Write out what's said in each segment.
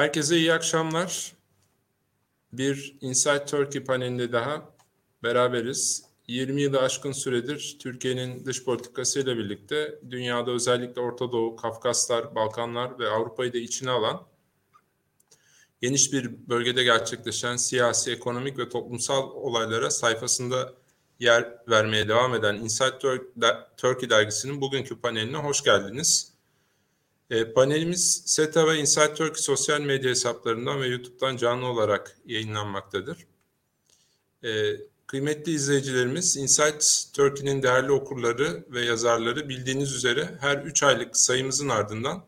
Herkese iyi akşamlar. Bir Inside Turkey panelinde daha beraberiz. 20 yılı aşkın süredir Türkiye'nin dış politikasıyla birlikte dünyada özellikle Orta Doğu, Kafkaslar, Balkanlar ve Avrupa'yı da içine alan geniş bir bölgede gerçekleşen siyasi, ekonomik ve toplumsal olaylara sayfasında yer vermeye devam eden Inside Turkey dergisinin bugünkü paneline hoş geldiniz. E, panelimiz SETA ve Inside Turkey sosyal medya hesaplarından ve YouTube'dan canlı olarak yayınlanmaktadır. E, kıymetli izleyicilerimiz, Inside Turkey'nin değerli okurları ve yazarları bildiğiniz üzere her 3 aylık sayımızın ardından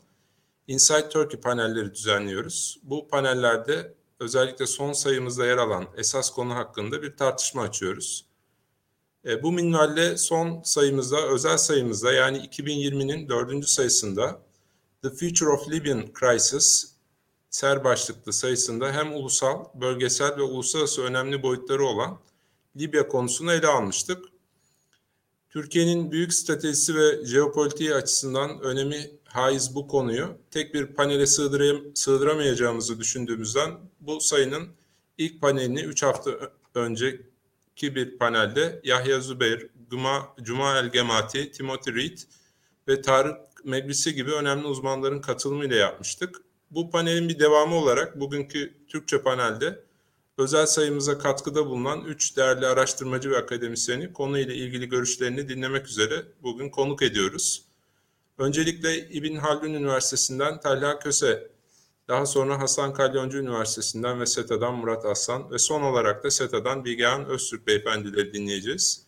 Inside Turkey panelleri düzenliyoruz. Bu panellerde özellikle son sayımızda yer alan esas konu hakkında bir tartışma açıyoruz. E, bu minvalle son sayımızda, özel sayımızda yani 2020'nin dördüncü sayısında The Future of Libyan Crisis ser başlıklı sayısında hem ulusal, bölgesel ve uluslararası önemli boyutları olan Libya konusunu ele almıştık. Türkiye'nin büyük stratejisi ve jeopolitiği açısından önemi haiz bu konuyu tek bir panele sığdıramayacağımızı düşündüğümüzden bu sayının ilk panelini 3 hafta önceki bir panelde Yahya Zübeyir, Cuma, Cuma El Gemati, Timothy Reed ve Tarık Meclisi gibi önemli uzmanların katılımıyla yapmıştık. Bu panelin bir devamı olarak bugünkü Türkçe panelde özel sayımıza katkıda bulunan 3 değerli araştırmacı ve akademisyeni konuyla ilgili görüşlerini dinlemek üzere bugün konuk ediyoruz. Öncelikle İbn Haldun Üniversitesi'nden Talha Köse, daha sonra Hasan Kalyoncu Üniversitesi'nden ve SETA'dan Murat Aslan ve son olarak da SETA'dan Bilgehan Öztürk beyefendileri dinleyeceğiz.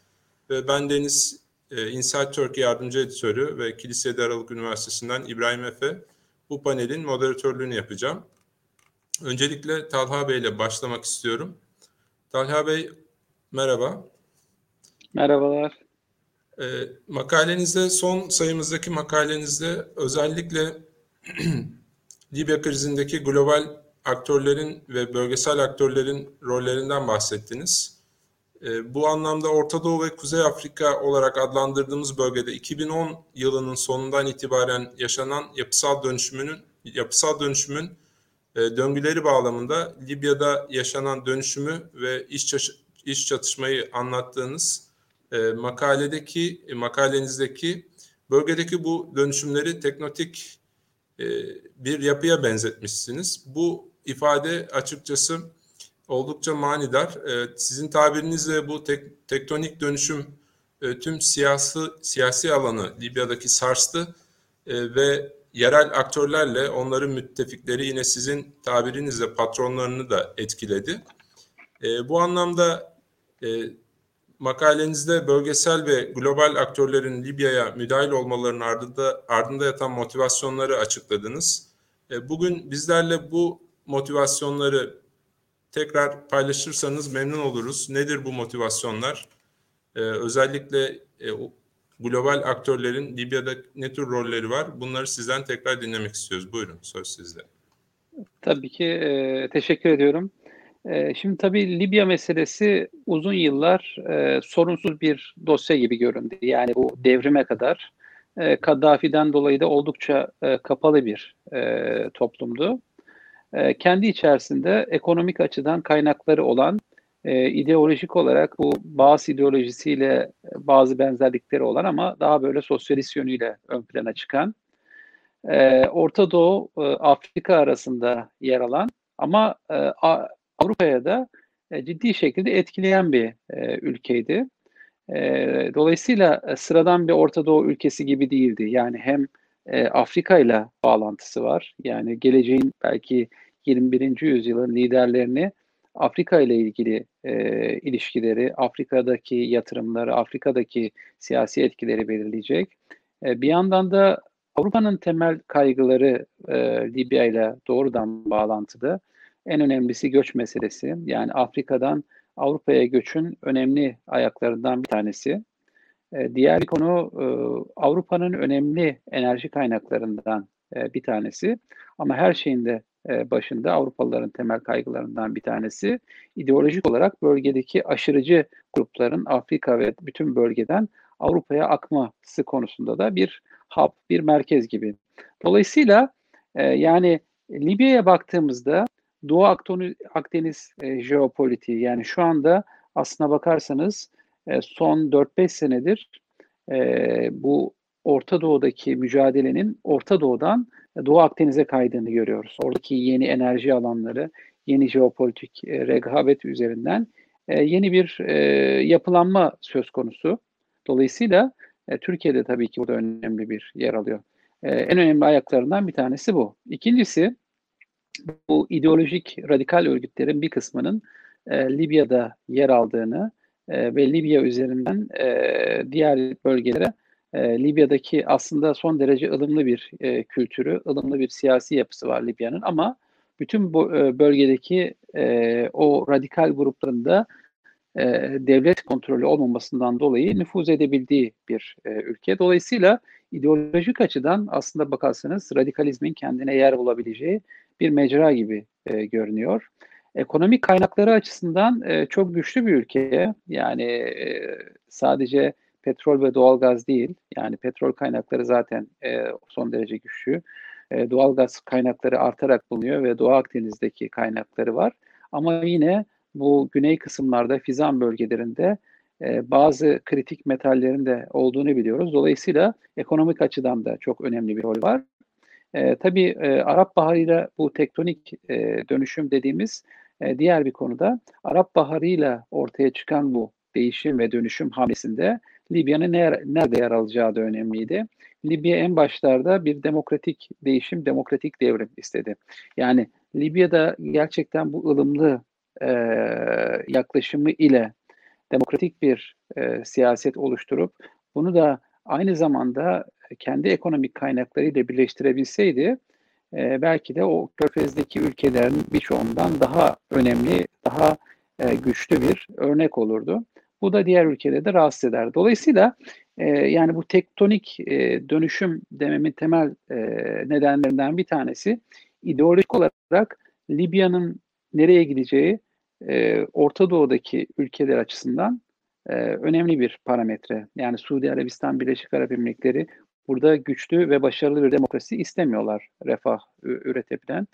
Ve ben Deniz e, Inside Turkey Yardımcı Editörü ve Kilisede Aralık Üniversitesi'nden İbrahim Efe bu panelin moderatörlüğünü yapacağım. Öncelikle Talha Bey ile başlamak istiyorum. Talha Bey merhaba. Merhabalar. E, makalenizde, son sayımızdaki makalenizde özellikle Libya krizindeki global aktörlerin ve bölgesel aktörlerin rollerinden bahsettiniz. E, bu anlamda Orta Doğu ve Kuzey Afrika olarak adlandırdığımız bölgede 2010 yılının sonundan itibaren yaşanan yapısal dönüşümünün yapısal dönüşümün e, döngüleri bağlamında Libya'da yaşanan dönüşümü ve iş iş çatışmayı anlattığınız e, makaledeki e, makalenizdeki bölgedeki bu dönüşümleri teknotik bir yapıya benzetmişsiniz. Bu ifade açıkçası oldukça manidar. E, sizin tabirinizle bu tek, tektonik dönüşüm e, tüm siyasi siyasi alanı Libya'daki sarstı e, ve yerel aktörlerle onların müttefikleri yine sizin tabirinizle patronlarını da etkiledi. Bu anlamda makalenizde bölgesel ve global aktörlerin Libya'ya müdahil olmalarının ardında, ardında yatan motivasyonları açıkladınız. Bugün bizlerle bu motivasyonları tekrar paylaşırsanız memnun oluruz. Nedir bu motivasyonlar? Ee, özellikle e, global aktörlerin Libya'da ne tür rolleri var? Bunları sizden tekrar dinlemek istiyoruz. Buyurun söz sizde. Tabii ki e, teşekkür ediyorum. E, şimdi tabii Libya meselesi uzun yıllar e, sorunsuz bir dosya gibi göründü. Yani bu devrime kadar e, Kaddafi'den dolayı da oldukça e, kapalı bir e, toplumdu. E, kendi içerisinde ekonomik açıdan kaynakları olan e, ideolojik olarak bu bazı ideolojisiyle bazı benzerlikleri olan ama daha böyle sosyalist yönüyle ön plana çıkan e, Orta Doğu e, Afrika arasında yer alan ama e, Avrupa'ya da e, ciddi şekilde etkileyen bir e, ülkeydi. E, dolayısıyla e, sıradan bir Orta Doğu ülkesi gibi değildi. Yani hem e, Afrika ile bağlantısı var. Yani geleceğin belki 21. yüzyılın liderlerini Afrika ile ilgili e, ilişkileri, Afrika'daki yatırımları, Afrika'daki siyasi etkileri belirleyecek. E, bir yandan da Avrupa'nın temel kaygıları e, Libya ile doğrudan bağlantılı. En önemlisi göç meselesi. Yani Afrika'dan Avrupa'ya göçün önemli ayaklarından bir tanesi. E, diğer bir konu e, Avrupa'nın önemli enerji kaynaklarından e, bir tanesi. Ama her şeyin de e, başında Avrupalıların temel kaygılarından bir tanesi ideolojik olarak bölgedeki aşırıcı grupların Afrika ve bütün bölgeden Avrupa'ya akması konusunda da bir hub, bir merkez gibi. Dolayısıyla e, yani Libya'ya baktığımızda Doğu Akdeniz e, jeopolitiği yani şu anda aslına bakarsanız e, son 4-5 senedir bu Orta Doğu'daki mücadelenin Orta Doğu'dan Doğu Akdeniz'e kaydığını görüyoruz. Oradaki yeni enerji alanları, yeni jeopolitik e, rekabet üzerinden e, yeni bir e, yapılanma söz konusu. Dolayısıyla Türkiye'de tabii ki burada önemli bir yer alıyor. En önemli ayaklarından bir tanesi bu. İkincisi bu ideolojik radikal örgütlerin bir kısmının Libya'da yer aldığını ve Libya üzerinden diğer bölgelere e, Libya'daki aslında son derece ılımlı bir e, kültürü, ılımlı bir siyasi yapısı var Libya'nın ama bütün bu e, bölgedeki e, o radikal gruplarında e, devlet kontrolü olmamasından dolayı nüfuz edebildiği bir e, ülke. Dolayısıyla ideolojik açıdan aslında bakarsanız radikalizmin kendine yer bulabileceği bir mecra gibi e, görünüyor. Ekonomik kaynakları açısından e, çok güçlü bir ülke. Yani e, sadece petrol ve doğalgaz değil. Yani petrol kaynakları zaten e, son derece güçlü. E, doğalgaz kaynakları artarak bulunuyor ve Doğu Akdeniz'deki kaynakları var. Ama yine bu güney kısımlarda Fizan bölgelerinde e, bazı kritik metallerin de olduğunu biliyoruz. Dolayısıyla ekonomik açıdan da çok önemli bir rol var. E, tabii e, Arap Baharı'yla bu tektonik e, dönüşüm dediğimiz e, diğer bir konuda Arap Baharı'yla ortaya çıkan bu değişim ve dönüşüm hamlesinde Libya'nın nerede yer alacağı da önemliydi. Libya en başlarda bir demokratik değişim, demokratik devrim istedi. Yani Libya'da gerçekten bu ılımlı e, yaklaşımı ile demokratik bir e, siyaset oluşturup bunu da aynı zamanda kendi ekonomik kaynaklarıyla birleştirebilseydi e, belki de o körfezdeki ülkelerin birçoğundan daha önemli, daha e, güçlü bir örnek olurdu. Bu da diğer ülkeleri de rahatsız eder. Dolayısıyla e, yani bu tektonik e, dönüşüm dememin temel e, nedenlerinden bir tanesi ideolojik olarak Libya'nın nereye gideceği e, Orta Doğu'daki ülkeler açısından e, önemli bir parametre. Yani Suudi Arabistan, Birleşik Arap Emirlikleri burada güçlü ve başarılı bir demokrasi istemiyorlar refah üretebilen.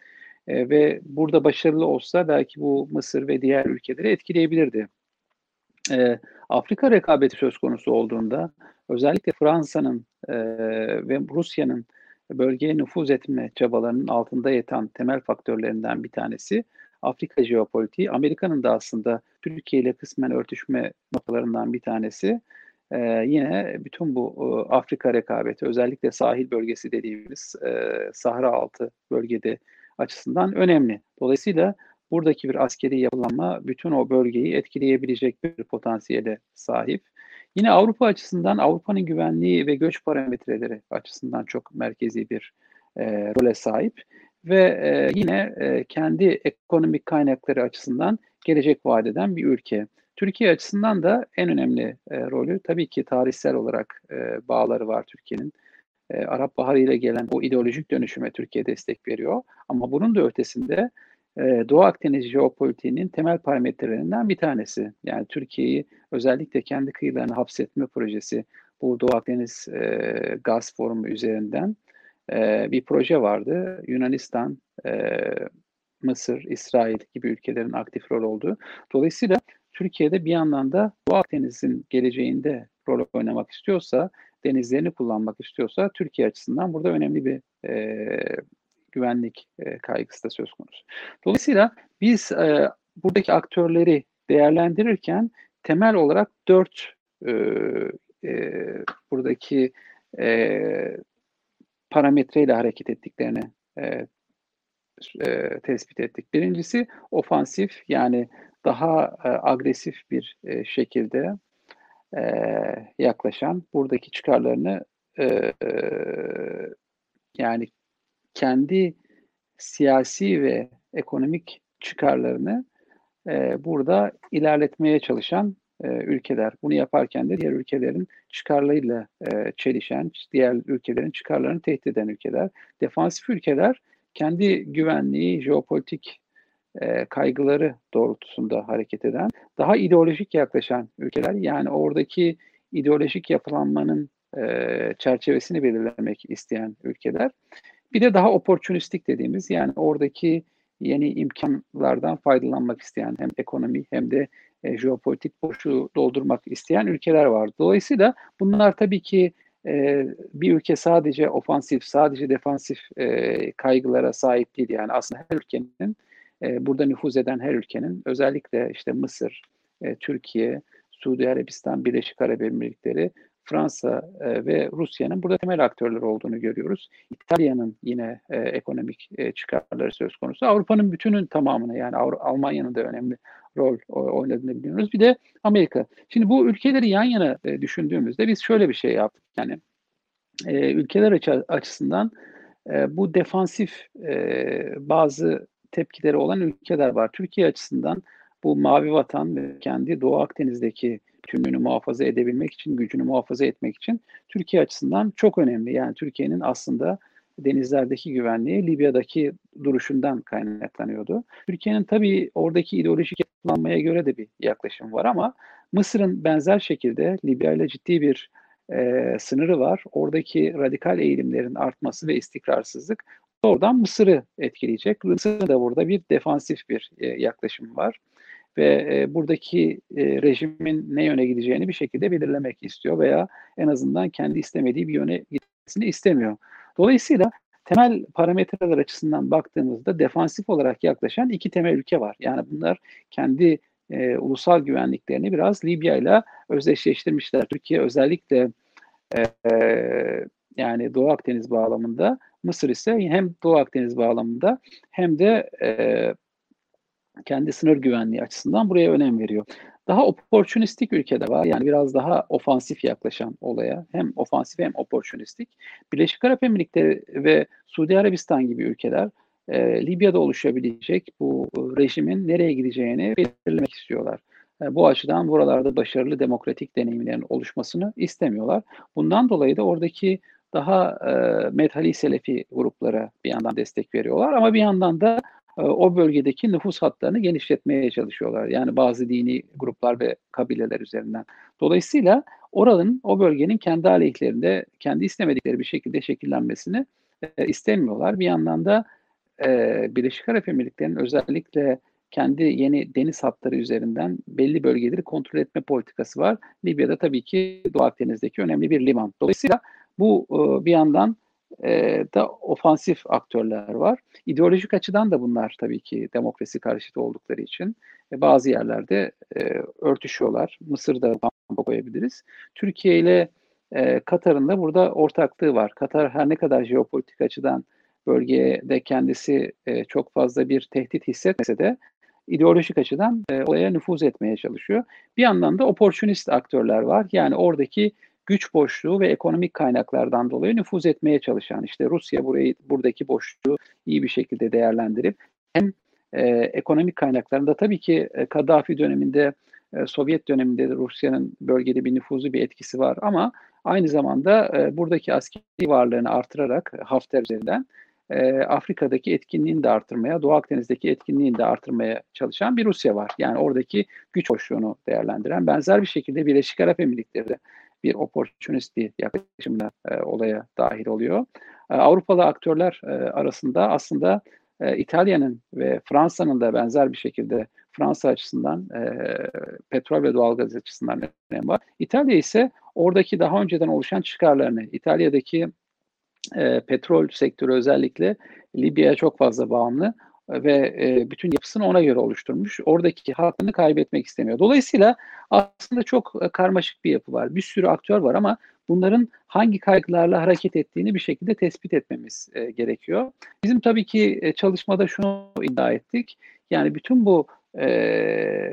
E, ve burada başarılı olsa belki bu Mısır ve diğer ülkeleri etkileyebilirdi. E, Afrika rekabeti söz konusu olduğunda özellikle Fransa'nın e, ve Rusya'nın bölgeye nüfuz etme çabalarının altında yatan temel faktörlerinden bir tanesi Afrika jeopolitiği. Amerika'nın da aslında Türkiye ile kısmen örtüşme noktalarından bir tanesi. Ee, yine bütün bu e, Afrika rekabeti özellikle sahil bölgesi dediğimiz e, Sahra altı bölgede açısından önemli. Dolayısıyla buradaki bir askeri yapılanma bütün o bölgeyi etkileyebilecek bir potansiyele sahip. Yine Avrupa açısından Avrupa'nın güvenliği ve göç parametreleri açısından çok merkezi bir e, role sahip ve e, yine e, kendi ekonomik kaynakları açısından gelecek vadeden bir ülke. Türkiye açısından da en önemli e, rolü tabii ki tarihsel olarak e, bağları var Türkiye'nin. E, Arap Baharı ile gelen o ideolojik dönüşüme Türkiye destek veriyor. Ama bunun da ötesinde e, Doğu Akdeniz jeopolitiğinin temel parametrelerinden bir tanesi. Yani Türkiye'yi özellikle kendi kıyılarını hapsetme projesi bu Doğu Akdeniz e, gaz forumu üzerinden e, bir proje vardı. Yunanistan, e, Mısır, İsrail gibi ülkelerin aktif rol olduğu. Dolayısıyla Türkiye'de bir yandan da Doğu Akdeniz'in geleceğinde rol oynamak istiyorsa, denizlerini kullanmak istiyorsa Türkiye açısından burada önemli bir e, güvenlik e, kaygısı da söz konusu. Dolayısıyla biz e, buradaki aktörleri değerlendirirken temel olarak dört e, buradaki parametreyle hareket ettiklerini tespit ettik. Birincisi ofansif yani daha agresif bir şekilde yaklaşan buradaki çıkarlarını yani kendi siyasi ve ekonomik çıkarlarını e, burada ilerletmeye çalışan e, ülkeler. Bunu yaparken de diğer ülkelerin çıkarlarıyla e, çelişen, diğer ülkelerin çıkarlarını tehdit eden ülkeler. Defansif ülkeler kendi güvenliği, jeopolitik e, kaygıları doğrultusunda hareket eden, daha ideolojik yaklaşan ülkeler. Yani oradaki ideolojik yapılanmanın e, çerçevesini belirlemek isteyen ülkeler. Bir de daha opportunistik dediğimiz yani oradaki yeni imkanlardan faydalanmak isteyen hem ekonomi hem de e, jeopolitik boşluğu doldurmak isteyen ülkeler var. Dolayısıyla bunlar tabii ki e, bir ülke sadece ofansif, sadece defansif e, kaygılara sahip değil. Yani aslında her ülkenin, e, burada nüfuz eden her ülkenin özellikle işte Mısır, e, Türkiye, Suudi Arabistan, Birleşik Arap Emirlikleri Fransa e, ve Rusya'nın burada temel aktörler olduğunu görüyoruz. İtalya'nın yine e, ekonomik e, çıkarları söz konusu. Avrupa'nın bütünün tamamını yani Almanya'nın da önemli rol oynadığını biliyoruz. Bir de Amerika. Şimdi bu ülkeleri yan yana e, düşündüğümüzde biz şöyle bir şey yaptık. Yani e, ülkeler açı, açısından e, bu defansif e, bazı tepkileri olan ülkeler var. Türkiye açısından bu mavi vatan ve kendi Doğu Akdeniz'deki tümünü muhafaza edebilmek için, gücünü muhafaza etmek için Türkiye açısından çok önemli. Yani Türkiye'nin aslında denizlerdeki güvenliği Libya'daki duruşundan kaynaklanıyordu. Türkiye'nin tabii oradaki ideolojik yapılanmaya göre de bir yaklaşım var ama Mısır'ın benzer şekilde Libya ile ciddi bir e, sınırı var. Oradaki radikal eğilimlerin artması ve istikrarsızlık doğrudan Mısır'ı etkileyecek. Mısır'ın da burada bir defansif bir e, yaklaşım var ve e, buradaki e, rejimin ne yöne gideceğini bir şekilde belirlemek istiyor veya en azından kendi istemediği bir yöne gitmesini istemiyor. Dolayısıyla temel parametreler açısından baktığımızda defansif olarak yaklaşan iki temel ülke var. Yani bunlar kendi e, ulusal güvenliklerini biraz Libya ile özdeşleştirmişler. Türkiye özellikle e, yani Doğu Akdeniz bağlamında, Mısır ise hem Doğu Akdeniz bağlamında hem de e, kendi sınır güvenliği açısından buraya önem veriyor. Daha opportunistik ülkede var. Yani biraz daha ofansif yaklaşan olaya. Hem ofansif hem opportunistik. Birleşik Arap Emirlikleri ve Suudi Arabistan gibi ülkeler e, Libya'da oluşabilecek bu rejimin nereye gideceğini belirlemek istiyorlar. E, bu açıdan buralarda başarılı demokratik deneyimlerin oluşmasını istemiyorlar. Bundan dolayı da oradaki daha e, Medhali Selefi gruplara bir yandan destek veriyorlar ama bir yandan da o bölgedeki nüfus hatlarını genişletmeye çalışıyorlar. Yani bazı dini gruplar ve kabileler üzerinden. Dolayısıyla oranın, o bölgenin kendi aleyhlerinde, kendi istemedikleri bir şekilde şekillenmesini e, istemiyorlar. Bir yandan da e, Birleşik Arap Emirlikleri'nin özellikle kendi yeni deniz hatları üzerinden belli bölgeleri kontrol etme politikası var. Libya'da tabii ki Doğu Akdeniz'deki önemli bir liman. Dolayısıyla bu e, bir yandan e, da ofansif aktörler var. İdeolojik açıdan da bunlar tabii ki demokrasi karşıtı oldukları için e, bazı yerlerde e, örtüşüyorlar. Mısır'da koyabiliriz. Türkiye ile e, Katar'ın da burada ortaklığı var. Katar her ne kadar jeopolitik açıdan bölgede kendisi e, çok fazla bir tehdit hissetmese de ideolojik açıdan e, olaya nüfuz etmeye çalışıyor. Bir yandan da opportunist aktörler var. Yani oradaki güç boşluğu ve ekonomik kaynaklardan dolayı nüfuz etmeye çalışan işte Rusya burayı buradaki boşluğu iyi bir şekilde değerlendirip hem e, ekonomik kaynaklarında tabii ki e, Kaddafi döneminde e, Sovyet döneminde de Rusya'nın bölgede bir nüfuzu bir etkisi var ama aynı zamanda e, buradaki askeri varlığını artırarak Hafter üzerinden e, Afrika'daki etkinliğini de artırmaya, Doğu Akdeniz'deki etkinliğini de artırmaya çalışan bir Rusya var. Yani oradaki güç boşluğunu değerlendiren benzer bir şekilde Birleşik Arap Emirlikleri de bir opportunist bir yaklaşımla e, olaya dahil oluyor. E, Avrupalı aktörler e, arasında aslında e, İtalya'nın ve Fransa'nın da benzer bir şekilde Fransa açısından e, petrol ve doğalgaz açısından önem var. İtalya ise oradaki daha önceden oluşan çıkarlarını, İtalya'daki e, petrol sektörü özellikle Libya'ya çok fazla bağımlı ve e, bütün yapısını ona göre oluşturmuş. Oradaki hakkını kaybetmek istemiyor. Dolayısıyla aslında çok e, karmaşık bir yapı var. Bir sürü aktör var ama bunların hangi kaygılarla hareket ettiğini bir şekilde tespit etmemiz e, gerekiyor. Bizim tabii ki çalışmada şunu iddia ettik. Yani bütün bu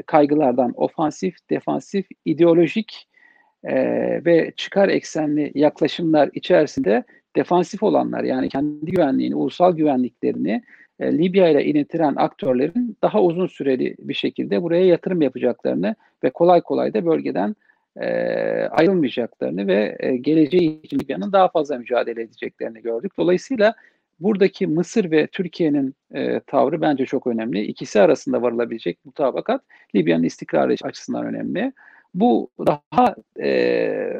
kaygılardan ofansif, defansif, ideolojik ve çıkar eksenli yaklaşımlar içerisinde defansif olanlar yani kendi güvenliğini, ulusal güvenliklerini e, Libya ile iletilen aktörlerin daha uzun süreli bir şekilde buraya yatırım yapacaklarını ve kolay kolay da bölgeden e, ayrılmayacaklarını ve e, geleceği için Libya'nın daha fazla mücadele edeceklerini gördük. Dolayısıyla buradaki Mısır ve Türkiye'nin e, tavrı bence çok önemli. İkisi arasında varılabilecek mutabakat Libya'nın istikrarı açısından önemli. Bu daha e,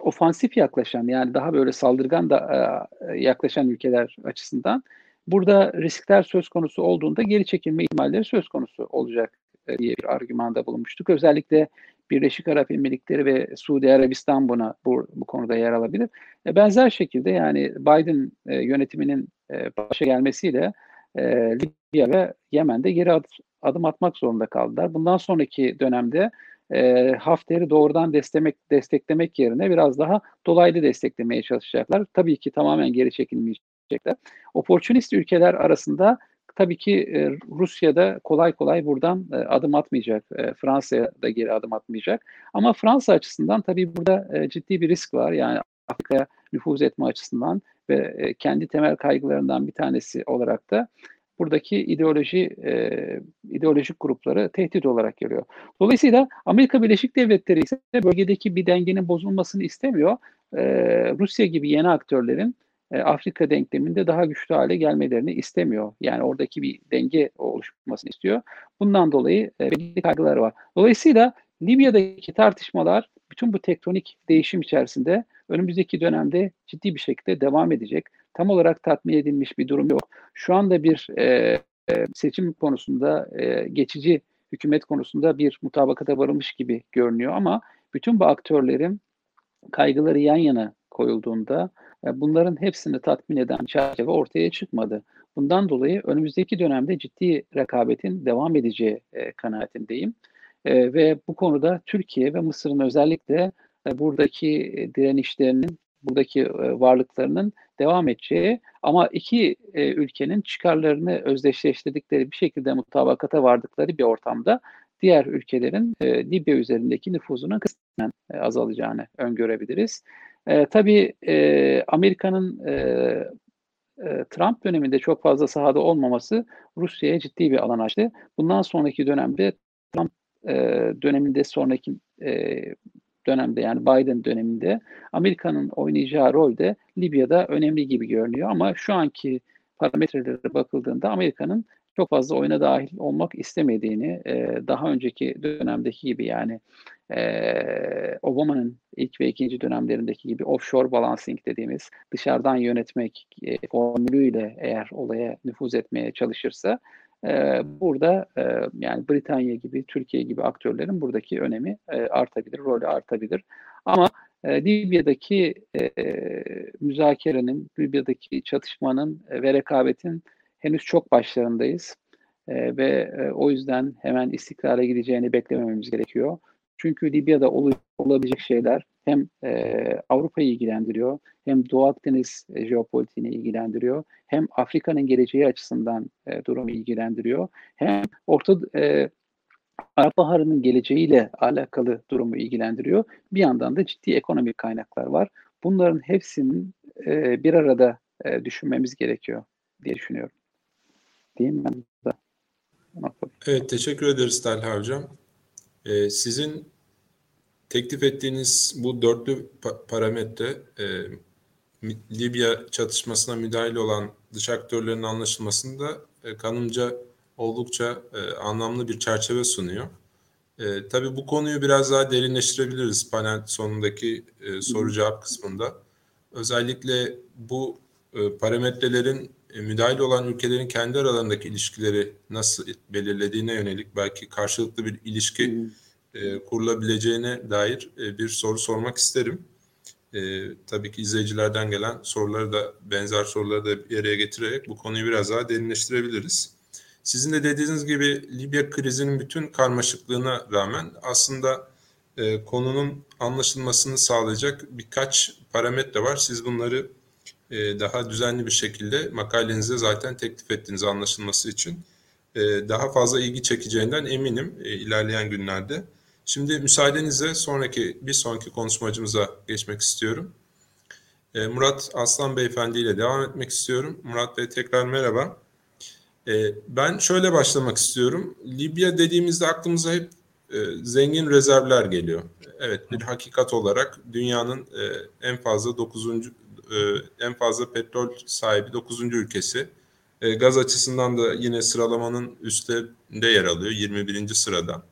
ofansif yaklaşan yani daha böyle saldırgan da e, yaklaşan ülkeler açısından burada riskler söz konusu olduğunda geri çekilme ihtimalleri söz konusu olacak e, diye bir argümanda bulunmuştuk. Özellikle Birleşik Arap Emirlikleri ve Suudi Arabistan buna bu, bu konuda yer alabilir. E, benzer şekilde yani Biden e, yönetiminin e, başa gelmesiyle e, Libya ve Yemen'de geri ad, adım atmak zorunda kaldılar. Bundan sonraki dönemde e, Hafter'i doğrudan desteklemek, desteklemek yerine biraz daha dolaylı desteklemeye çalışacaklar. Tabii ki tamamen geri çekilmeyecekler. Opportunist ülkeler arasında tabii ki e, Rusya'da kolay kolay buradan e, adım atmayacak. E, Fransa da geri adım atmayacak. Ama Fransa açısından tabii burada e, ciddi bir risk var. Yani Afrika'ya nüfuz etme açısından ve e, kendi temel kaygılarından bir tanesi olarak da buradaki ideoloji e, ideolojik grupları tehdit olarak görüyor. Dolayısıyla Amerika Birleşik Devletleri ise bölgedeki bir dengenin bozulmasını istemiyor. E, Rusya gibi yeni aktörlerin e, Afrika denkleminde daha güçlü hale gelmelerini istemiyor. Yani oradaki bir denge oluşmasını istiyor. Bundan dolayı e, belli kaygıları var. Dolayısıyla Libya'daki tartışmalar bütün bu tektonik değişim içerisinde önümüzdeki dönemde ciddi bir şekilde devam edecek. Tam olarak tatmin edilmiş bir durum yok. Şu anda bir e, e, seçim konusunda e, geçici hükümet konusunda bir mutabakata varılmış gibi görünüyor ama bütün bu aktörlerin kaygıları yan yana koyulduğunda e, bunların hepsini tatmin eden çerçeve ortaya çıkmadı. Bundan dolayı önümüzdeki dönemde ciddi rekabetin devam edeceği e, kanaatindeyim. E, ve bu konuda Türkiye ve Mısır'ın özellikle buradaki direnişlerinin, buradaki varlıklarının devam edeceği ama iki ülkenin çıkarlarını özdeşleştirdikleri bir şekilde mutabakata vardıkları bir ortamda diğer ülkelerin Libya üzerindeki nüfuzunun kısmen azalacağını öngörebiliriz. E, tabii e, Amerika'nın e, e, Trump döneminde çok fazla sahada olmaması Rusya'ya ciddi bir alan açtı. Bundan sonraki dönemde Trump e, döneminde sonraki e, dönemde yani Biden döneminde Amerika'nın oynayacağı rol de Libya'da önemli gibi görünüyor ama şu anki parametrelere bakıldığında Amerika'nın çok fazla oyuna dahil olmak istemediğini e, daha önceki dönemdeki gibi yani e, Obama'nın ilk ve ikinci dönemlerindeki gibi offshore balancing dediğimiz dışarıdan yönetmek e, formülüyle eğer olaya nüfuz etmeye çalışırsa e, burada e, yani Britanya gibi, Türkiye gibi aktörlerin buradaki önemi e, artabilir, rolü artabilir. Ama e, Libya'daki e, müzakerenin, Libya'daki çatışmanın ve rekabetin henüz çok başlarındayız. E, ve e, o yüzden hemen istikrara gideceğini beklemememiz gerekiyor. Çünkü Libya'da ol, olabilecek şeyler hem e, Avrupa'yı ilgilendiriyor, hem Doğu Akdeniz e, jeopolitiğini ilgilendiriyor, hem Afrika'nın geleceği açısından e, durumu ilgilendiriyor, hem Orta e, Arap Baharı'nın geleceğiyle alakalı durumu ilgilendiriyor. Bir yandan da ciddi ekonomik kaynaklar var. Bunların hepsinin e, bir arada e, düşünmemiz gerekiyor diye düşünüyorum. Değil mi? Evet, teşekkür ederiz Talha Hocam. Ee, sizin teklif ettiğiniz bu dörtlü pa- parametre e, Libya çatışmasına müdahale olan dış aktörlerin anlaşılmasında e, kanımca oldukça e, anlamlı bir çerçeve sunuyor. E, tabii bu konuyu biraz daha derinleştirebiliriz panel sonundaki e, soru cevap kısmında. Özellikle bu e, parametrelerin müdahil olan ülkelerin kendi aralarındaki ilişkileri nasıl belirlediğine yönelik belki karşılıklı bir ilişki e, kurulabileceğine dair e, bir soru sormak isterim. E, tabii ki izleyicilerden gelen soruları da benzer soruları da bir araya getirerek bu konuyu biraz daha derinleştirebiliriz. Sizin de dediğiniz gibi Libya krizinin bütün karmaşıklığına rağmen aslında e, konunun anlaşılmasını sağlayacak birkaç parametre var. Siz bunları e, daha düzenli bir şekilde makalenizde zaten teklif ettiğiniz anlaşılması için e, daha fazla ilgi çekeceğinden eminim e, ilerleyen günlerde. Şimdi müsaadenizle sonraki bir sonraki konuşmacımıza geçmek istiyorum. Murat Aslan Beyefendi ile devam etmek istiyorum. Murat Bey tekrar merhaba. Ben şöyle başlamak istiyorum. Libya dediğimizde aklımıza hep zengin rezervler geliyor. Evet bir hakikat olarak dünyanın en fazla 9 e, en fazla petrol sahibi 9. ülkesi. E, gaz açısından da yine sıralamanın üstünde yer alıyor 21. sırada.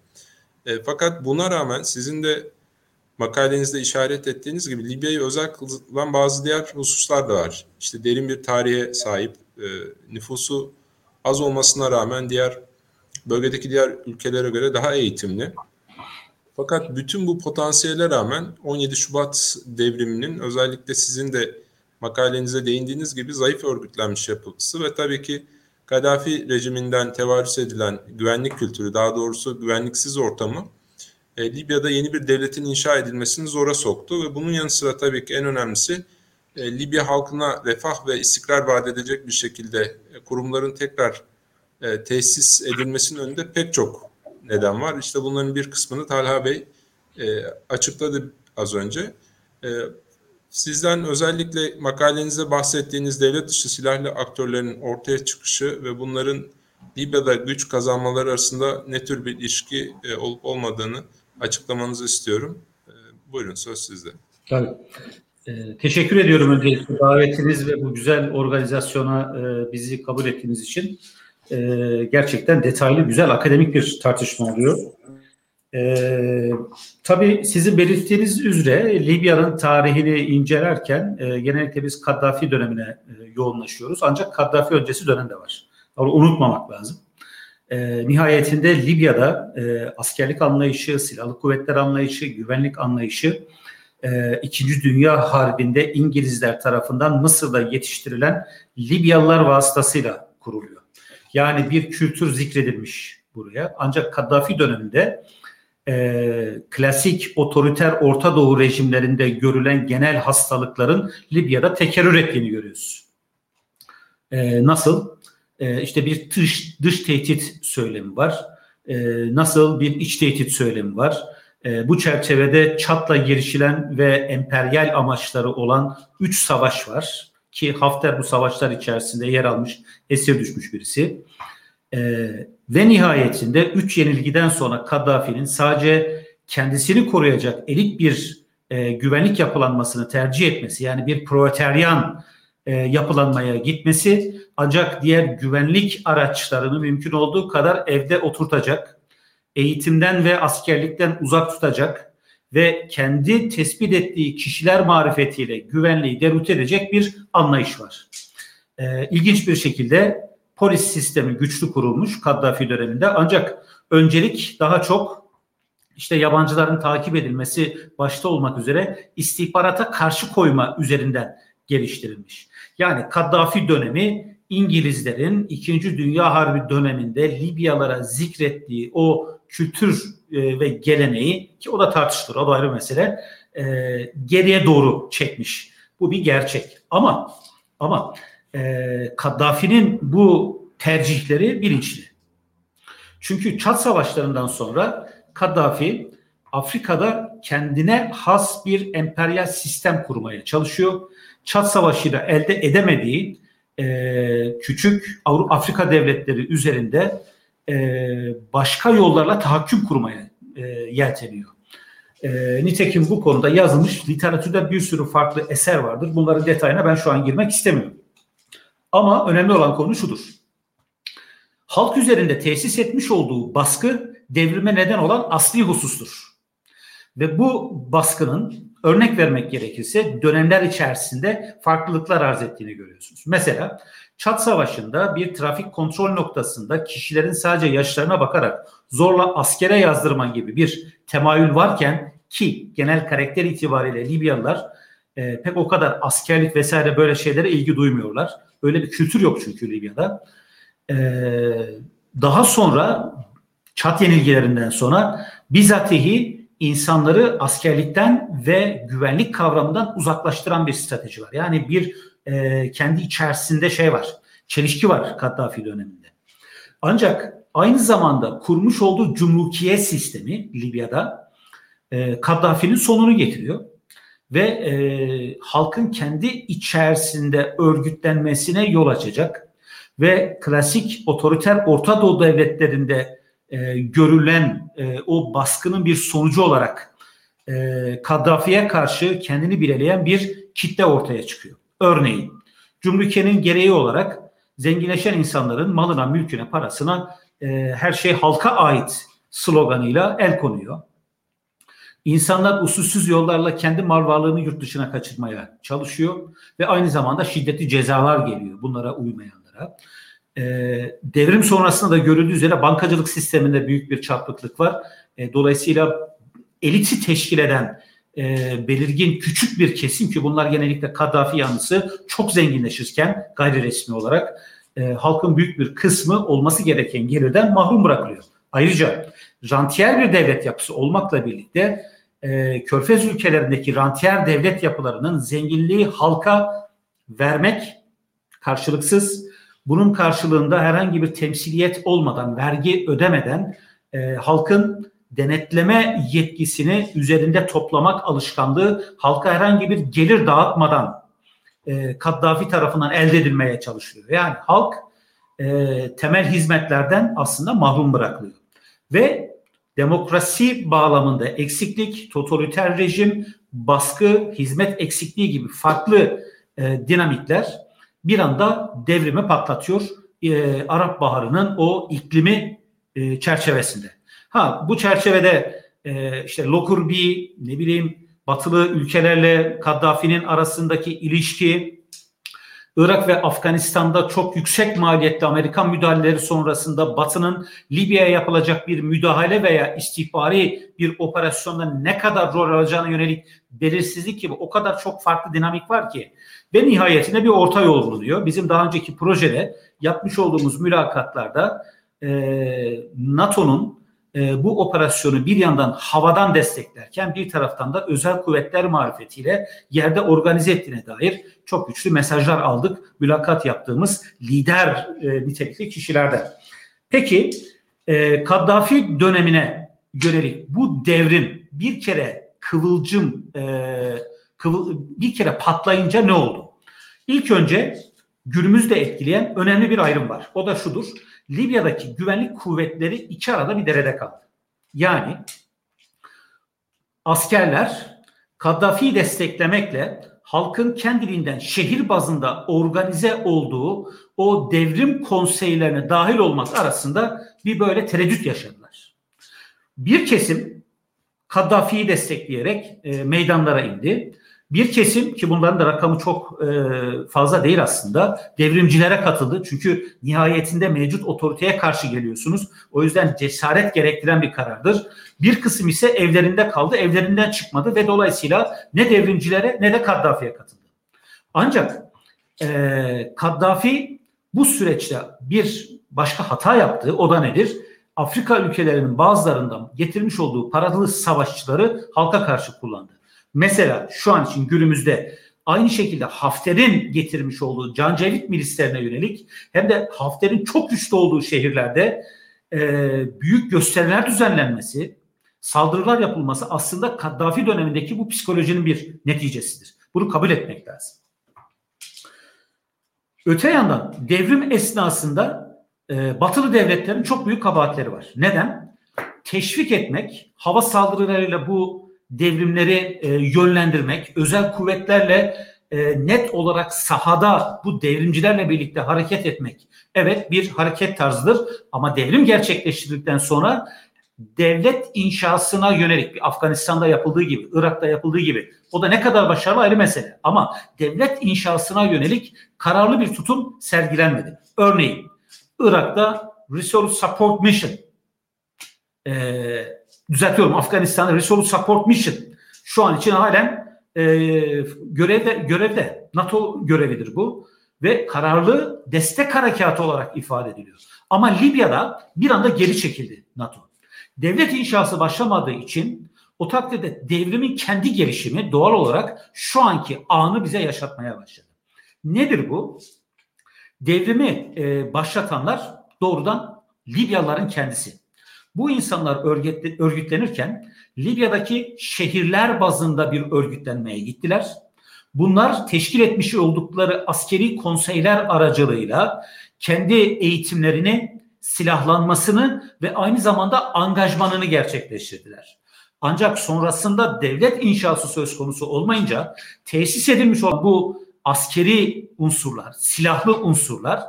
E, fakat buna rağmen sizin de makalenizde işaret ettiğiniz gibi Libya'yı özel kılan bazı diğer hususlar da var. İşte derin bir tarihe sahip, nüfusu az olmasına rağmen diğer bölgedeki diğer ülkelere göre daha eğitimli. Fakat bütün bu potansiyele rağmen 17 Şubat devriminin özellikle sizin de makalenize değindiğiniz gibi zayıf örgütlenmiş yapısı ve tabii ki Kaddafi rejiminden tevarüs edilen güvenlik kültürü, daha doğrusu güvenliksiz ortamı e, Libya'da yeni bir devletin inşa edilmesini zora soktu ve bunun yanı sıra tabii ki en önemlisi e, Libya halkına refah ve istikrar vaat edecek bir şekilde e, kurumların tekrar e, tesis edilmesinin önünde pek çok neden var. İşte bunların bir kısmını Talha Bey e, açıkladı az önce. E, sizden özellikle makalenizde bahsettiğiniz devlet dışı silahlı aktörlerin ortaya çıkışı ve bunların Libya'da güç kazanmaları arasında ne tür bir ilişki e, olup olmadığını açıklamanızı istiyorum. E, buyurun söz sizde. Tabii. E, teşekkür ediyorum öncelikle davetiniz ve bu güzel organizasyona e, bizi kabul ettiğiniz için. E, gerçekten detaylı, güzel, akademik bir tartışma oluyor. E, tabii sizin belirttiğiniz üzere Libya'nın tarihini incelerken e, genellikle biz Kaddafi dönemine e, yoğunlaşıyoruz. Ancak Kaddafi öncesi dönem de var. Onu unutmamak lazım. E, nihayetinde Libya'da e, askerlik anlayışı, silahlı kuvvetler anlayışı, güvenlik anlayışı e, İkinci Dünya Harbi'nde İngilizler tarafından Mısır'da yetiştirilen Libyalılar vasıtasıyla kuruluyor. Yani bir kültür zikredilmiş buraya. Ancak Kaddafi döneminde e, klasik otoriter Orta Doğu rejimlerinde görülen genel hastalıkların Libya'da tekerrür ettiğini görüyoruz. E, nasıl? E, işte bir dış, dış tehdit söylemi var. E, nasıl bir iç tehdit söylemi var. E, bu çerçevede Çat'la girişilen ve emperyal amaçları olan üç savaş var. Ki Hafter bu savaşlar içerisinde yer almış, esir düşmüş birisi. E, ve nihayetinde üç yenilgiden sonra Kaddafi'nin sadece kendisini koruyacak elit bir e, güvenlik yapılanmasını tercih etmesi yani bir proletaryan e, yapılanmaya gitmesi ancak diğer güvenlik araçlarını mümkün olduğu kadar evde oturtacak, eğitimden ve askerlikten uzak tutacak ve kendi tespit ettiği kişiler marifetiyle güvenliği derut edecek bir anlayış var. E, ilginç bir şekilde polis sistemi güçlü kurulmuş Kaddafi döneminde ancak öncelik daha çok işte yabancıların takip edilmesi başta olmak üzere istihbarata karşı koyma üzerinden geliştirilmiş. Yani Kaddafi dönemi İngilizlerin 2. Dünya Harbi döneminde Libyalara zikrettiği o kültür e, ve geleneği ki o da tartışılır o da ayrı mesele e, geriye doğru çekmiş. Bu bir gerçek. Ama ama e, Kaddafi'nin bu tercihleri bilinçli. Çünkü Çat Savaşları'ndan sonra Kaddafi Afrika'da kendine has bir emperyal sistem kurmaya çalışıyor. Çat Savaşı'yla elde edemediği e, küçük Afrika devletleri üzerinde e, başka yollarla tahakküm kurmaya e, yelteniyor. E, nitekim bu konuda yazılmış literatürde bir sürü farklı eser vardır. Bunların detayına ben şu an girmek istemiyorum. Ama önemli olan konu şudur. Halk üzerinde tesis etmiş olduğu baskı devrime neden olan asli husustur. Ve bu baskının örnek vermek gerekirse dönemler içerisinde farklılıklar arz ettiğini görüyorsunuz. Mesela Çat Savaşı'nda bir trafik kontrol noktasında kişilerin sadece yaşlarına bakarak zorla askere yazdırman gibi bir temayül varken ki genel karakter itibariyle Libyalılar e, pek o kadar askerlik vesaire böyle şeylere ilgi duymuyorlar. Öyle bir kültür yok çünkü Libya'da. E, daha sonra Çat yenilgilerinden sonra bizatihi insanları askerlikten ve güvenlik kavramından uzaklaştıran bir strateji var. Yani bir e, kendi içerisinde şey var, çelişki var Kaddafi döneminde. Ancak aynı zamanda kurmuş olduğu cumhukiye sistemi Libya'da e, Kaddafi'nin sonunu getiriyor ve e, halkın kendi içerisinde örgütlenmesine yol açacak ve klasik otoriter Orta Doğu devletlerinde e, görülen e, o baskının bir sonucu olarak e, Kaddafi'ye karşı kendini bileleyen bir kitle ortaya çıkıyor. Örneğin Cumhuriyet'in gereği olarak zenginleşen insanların malına, mülküne, parasına e, her şey halka ait sloganıyla el konuyor. İnsanlar usulsüz yollarla kendi mal varlığını yurt dışına kaçırmaya çalışıyor ve aynı zamanda şiddetli cezalar geliyor bunlara uymayanlara. E, devrim sonrasında da görüldüğü üzere bankacılık sisteminde büyük bir çarpıklık var. E, dolayısıyla eliti teşkil eden e, belirgin küçük bir kesim ki bunlar genellikle Kaddafi yanlısı çok zenginleşirken gayri resmi olarak e, halkın büyük bir kısmı olması gereken gelirden mahrum bırakılıyor. Ayrıca rantiyer bir devlet yapısı olmakla birlikte e, Körfez ülkelerindeki rantiyer devlet yapılarının zenginliği halka vermek karşılıksız bunun karşılığında herhangi bir temsiliyet olmadan, vergi ödemeden e, halkın denetleme yetkisini üzerinde toplamak alışkanlığı halka herhangi bir gelir dağıtmadan e, Kaddafi tarafından elde edilmeye çalışılıyor. Yani halk e, temel hizmetlerden aslında mahrum bırakılıyor. Ve demokrasi bağlamında eksiklik, totaliter rejim, baskı, hizmet eksikliği gibi farklı e, dinamikler bir anda devrimi patlatıyor. E, Arap Baharı'nın o iklimi e, çerçevesinde. Ha bu çerçevede e, işte Lokurbi ne bileyim batılı ülkelerle Kaddafi'nin arasındaki ilişki Irak ve Afganistan'da çok yüksek maliyetli Amerikan müdahaleleri sonrasında Batı'nın Libya'ya yapılacak bir müdahale veya istihbari bir operasyonda ne kadar rol alacağına yönelik belirsizlik gibi o kadar çok farklı dinamik var ki ve nihayetinde bir orta yol buluyor. Bizim daha önceki projede yapmış olduğumuz mülakatlarda e, NATO'nun e, bu operasyonu bir yandan havadan desteklerken bir taraftan da özel kuvvetler marifetiyle yerde organize ettiğine dair çok güçlü mesajlar aldık mülakat yaptığımız lider e, nitelikli kişilerden. Peki e, Kaddafi dönemine yönelik bu devrim bir kere kıvılcım e, kıvıl, bir kere patlayınca ne oldu? İlk önce günümüzde etkileyen önemli bir ayrım var. O da şudur. Libya'daki güvenlik kuvvetleri iki arada bir derede kaldı. Yani askerler Kaddafi'yi desteklemekle halkın kendiliğinden şehir bazında organize olduğu o devrim konseylerine dahil olmak arasında bir böyle tereddüt yaşadılar. Bir kesim Kaddafi'yi destekleyerek e, meydanlara indi. Bir kesim ki bunların da rakamı çok e, fazla değil aslında devrimcilere katıldı. Çünkü nihayetinde mevcut otoriteye karşı geliyorsunuz. O yüzden cesaret gerektiren bir karardır. Bir kısım ise evlerinde kaldı, evlerinden çıkmadı ve dolayısıyla ne devrimcilere ne de Kaddafi'ye katıldı. Ancak e, Kaddafi bu süreçte bir başka hata yaptı. O da nedir? Afrika ülkelerinin bazılarından getirmiş olduğu paralı savaşçıları halka karşı kullandı. Mesela şu an için günümüzde aynı şekilde Hafter'in getirmiş olduğu Cancevit milislerine yönelik hem de Hafter'in çok güçlü olduğu şehirlerde e, büyük gösteriler düzenlenmesi, saldırılar yapılması aslında Kaddafi dönemindeki bu psikolojinin bir neticesidir. Bunu kabul etmek lazım. Öte yandan devrim esnasında e, batılı devletlerin çok büyük kabahatleri var. Neden? Teşvik etmek, hava saldırılarıyla bu devrimleri e, yönlendirmek, özel kuvvetlerle e, net olarak sahada bu devrimcilerle birlikte hareket etmek evet bir hareket tarzıdır ama devrim gerçekleştirdikten sonra devlet inşasına yönelik bir Afganistan'da yapıldığı gibi, Irak'ta yapıldığı gibi o da ne kadar başarılı ayrı mesele ama devlet inşasına yönelik kararlı bir tutum sergilenmedi. Örneğin Irak'ta Resource Support Mission eee düzeltiyorum Afganistan Resolute Support Mission şu an için halen e, görevde görevde NATO görevidir bu ve kararlı destek harekatı olarak ifade ediliyor. Ama Libya'da bir anda geri çekildi NATO. Devlet inşası başlamadığı için o takdirde devrimin kendi gelişimi doğal olarak şu anki anı bize yaşatmaya başladı. Nedir bu? Devrimi e, başlatanlar doğrudan Libyalıların kendisi. Bu insanlar örgütlenirken Libya'daki şehirler bazında bir örgütlenmeye gittiler. Bunlar teşkil etmiş oldukları askeri konseyler aracılığıyla kendi eğitimlerini, silahlanmasını ve aynı zamanda angajmanını gerçekleştirdiler. Ancak sonrasında devlet inşası söz konusu olmayınca tesis edilmiş olan bu askeri unsurlar, silahlı unsurlar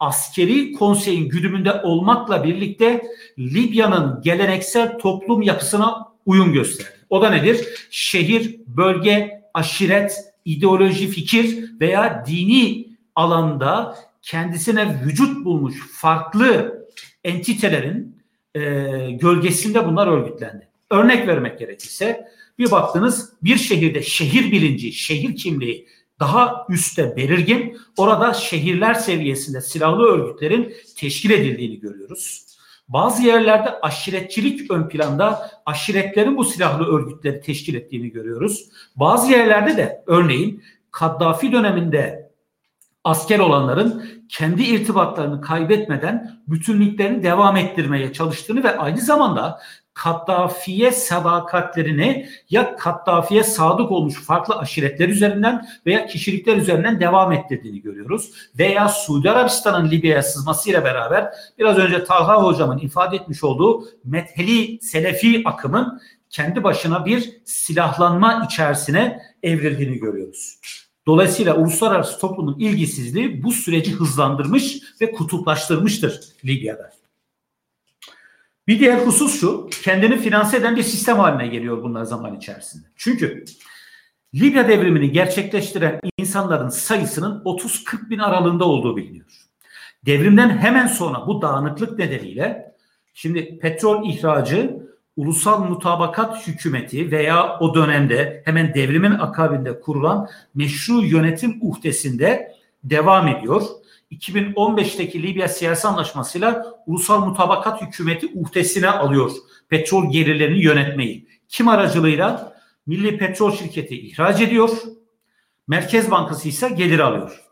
askeri konseyin güdümünde olmakla birlikte Libya'nın geleneksel toplum yapısına uyum gösterdi. O da nedir? Şehir, bölge, aşiret, ideoloji, fikir veya dini alanda kendisine vücut bulmuş farklı entitelerin e, gölgesinde bunlar örgütlendi. Örnek vermek gerekirse bir baktınız bir şehirde şehir bilinci, şehir kimliği daha üstte belirgin. Orada şehirler seviyesinde silahlı örgütlerin teşkil edildiğini görüyoruz. Bazı yerlerde aşiretçilik ön planda aşiretlerin bu silahlı örgütleri teşkil ettiğini görüyoruz. Bazı yerlerde de örneğin Kaddafi döneminde asker olanların kendi irtibatlarını kaybetmeden bütünlüklerini devam ettirmeye çalıştığını ve aynı zamanda Kaddafi'ye sadakatlerini ya Kaddafi'ye sadık olmuş farklı aşiretler üzerinden veya kişilikler üzerinden devam ettirdiğini görüyoruz. Veya Suudi Arabistan'ın Libya'ya sızmasıyla beraber biraz önce Talha hocamın ifade etmiş olduğu metheli selefi akımın kendi başına bir silahlanma içerisine evrildiğini görüyoruz. Dolayısıyla uluslararası toplumun ilgisizliği bu süreci hızlandırmış ve kutuplaştırmıştır Libya'da. Bir diğer husus şu, kendini finanse eden bir sistem haline geliyor bunlar zaman içerisinde. Çünkü Libya devrimini gerçekleştiren insanların sayısının 30-40 bin aralığında olduğu biliniyor. Devrimden hemen sonra bu dağınıklık nedeniyle şimdi petrol ihracı ulusal mutabakat hükümeti veya o dönemde hemen devrimin akabinde kurulan meşru yönetim uhdesinde devam ediyor. 2015'teki Libya siyasi anlaşmasıyla ulusal mutabakat hükümeti uhdesine alıyor petrol gelirlerini yönetmeyi. Kim aracılığıyla? Milli Petrol Şirketi ihraç ediyor. Merkez Bankası ise gelir alıyor.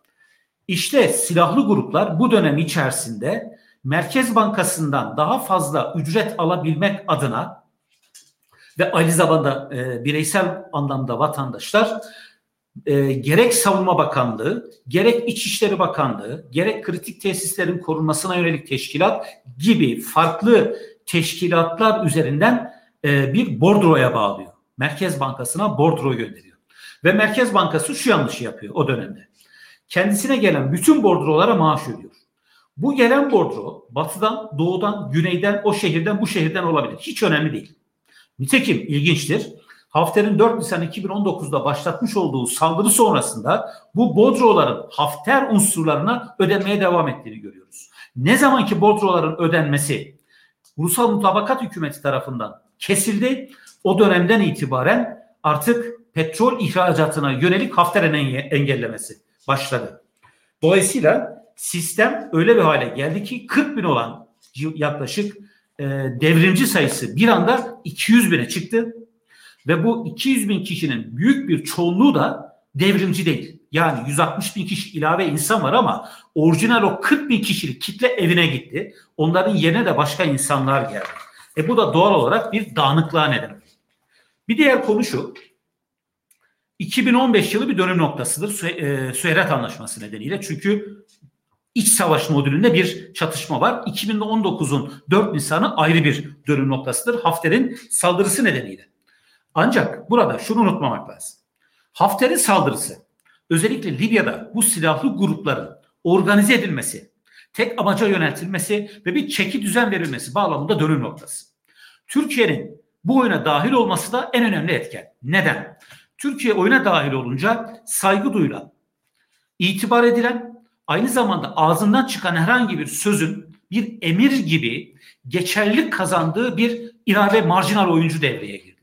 İşte silahlı gruplar bu dönem içerisinde Merkez Bankası'ndan daha fazla ücret alabilmek adına ve aynı zamanda e, bireysel anlamda vatandaşlar e, gerek Savunma Bakanlığı, gerek İçişleri Bakanlığı, gerek kritik tesislerin korunmasına yönelik teşkilat gibi farklı teşkilatlar üzerinden e, bir bordroya bağlıyor. Merkez Bankası'na bordro gönderiyor. Ve Merkez Bankası şu yanlışı yapıyor o dönemde. Kendisine gelen bütün bordrolara maaş ödüyor. Bu gelen bordro batıdan, doğudan, güneyden, o şehirden, bu şehirden olabilir. Hiç önemli değil. Nitekim ilginçtir. Hafter'in 4 Nisan 2019'da başlatmış olduğu saldırı sonrasında bu bodroların Hafter unsurlarına ödenmeye devam ettiğini görüyoruz. Ne zaman ki bodroların ödenmesi ulusal mutabakat hükümeti tarafından kesildi, o dönemden itibaren artık petrol ihracatına yönelik Hafter'in engellemesi başladı. Dolayısıyla sistem öyle bir hale geldi ki 40 bin olan yaklaşık devrimci sayısı bir anda 200 bine çıktı. Ve bu 200 bin kişinin büyük bir çoğunluğu da devrimci değil. Yani 160 bin kişi ilave insan var ama orijinal o 40 bin kişilik kitle evine gitti. Onların yerine de başka insanlar geldi. E bu da doğal olarak bir dağınıklığa neden Bir diğer konu şu. 2015 yılı bir dönüm noktasıdır Süheyrat Anlaşması nedeniyle. Çünkü iç savaş modülünde bir çatışma var. 2019'un 4 Nisan'ı ayrı bir dönüm noktasıdır. Hafter'in saldırısı nedeniyle. Ancak burada şunu unutmamak lazım. Hafter'in saldırısı özellikle Libya'da bu silahlı grupların organize edilmesi, tek amaca yöneltilmesi ve bir çeki düzen verilmesi bağlamında dönüm noktası. Türkiye'nin bu oyuna dahil olması da en önemli etken. Neden? Türkiye oyuna dahil olunca saygı duyulan, itibar edilen, aynı zamanda ağzından çıkan herhangi bir sözün bir emir gibi geçerlilik kazandığı bir irade marjinal oyuncu devreye girdi.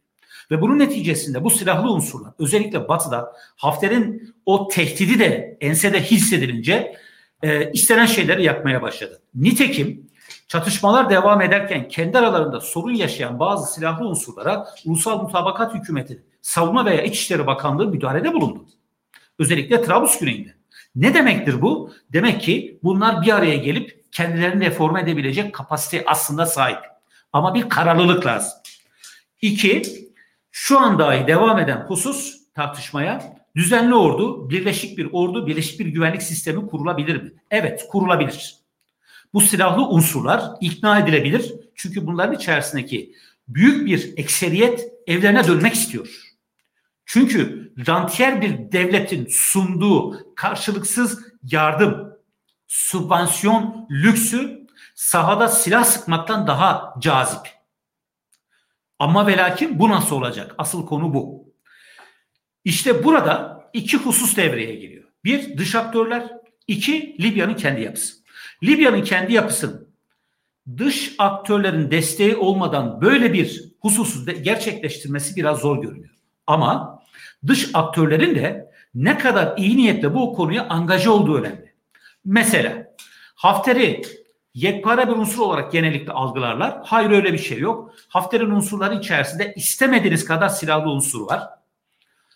Ve bunun neticesinde bu silahlı unsurlar özellikle batıda Hafter'in o tehdidi de ensede hissedilince e, istenen şeyleri yapmaya başladı. Nitekim çatışmalar devam ederken kendi aralarında sorun yaşayan bazı silahlı unsurlara Ulusal Mutabakat Hükümeti, Savunma veya İçişleri Bakanlığı müdahalede bulundu. Özellikle Trablus güneyinde. Ne demektir bu? Demek ki bunlar bir araya gelip kendilerini reforme edebilecek kapasite aslında sahip. Ama bir kararlılık lazım. İki, şu an dahi devam eden husus tartışmaya düzenli ordu, birleşik bir ordu, birleşik bir güvenlik sistemi kurulabilir mi? Evet, kurulabilir. Bu silahlı unsurlar ikna edilebilir. Çünkü bunların içerisindeki büyük bir ekseriyet evlerine dönmek istiyor. Çünkü rantiyer bir devletin sunduğu karşılıksız yardım, subvansiyon lüksü sahada silah sıkmaktan daha cazip. Ama ve lakin bu nasıl olacak? Asıl konu bu. İşte burada iki husus devreye giriyor. Bir dış aktörler, iki Libya'nın kendi yapısı. Libya'nın kendi yapısının dış aktörlerin desteği olmadan böyle bir hususu gerçekleştirmesi biraz zor görünüyor. Ama dış aktörlerin de ne kadar iyi niyetle bu konuya angaje olduğu önemli. Mesela Hafter'i yekpare bir unsur olarak genellikle algılarlar. Hayır öyle bir şey yok. Hafter'in unsurları içerisinde istemediğiniz kadar silahlı unsur var.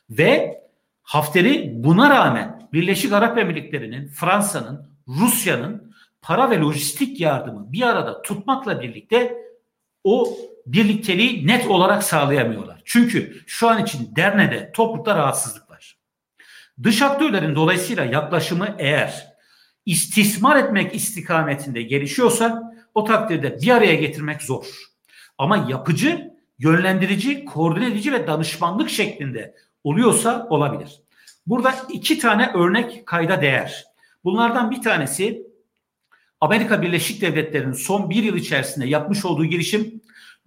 Ve Hafter'i buna rağmen Birleşik Arap Emirlikleri'nin, Fransa'nın, Rusya'nın para ve lojistik yardımı bir arada tutmakla birlikte o birlikteliği net olarak sağlayamıyorlar. Çünkü şu an için Derne'de toplulukta rahatsızlık var. Dış aktörlerin dolayısıyla yaklaşımı eğer istismar etmek istikametinde gelişiyorsa o takdirde bir araya getirmek zor. Ama yapıcı, yönlendirici, koordine edici ve danışmanlık şeklinde oluyorsa olabilir. Burada iki tane örnek kayda değer. Bunlardan bir tanesi Amerika Birleşik Devletleri'nin son bir yıl içerisinde yapmış olduğu girişim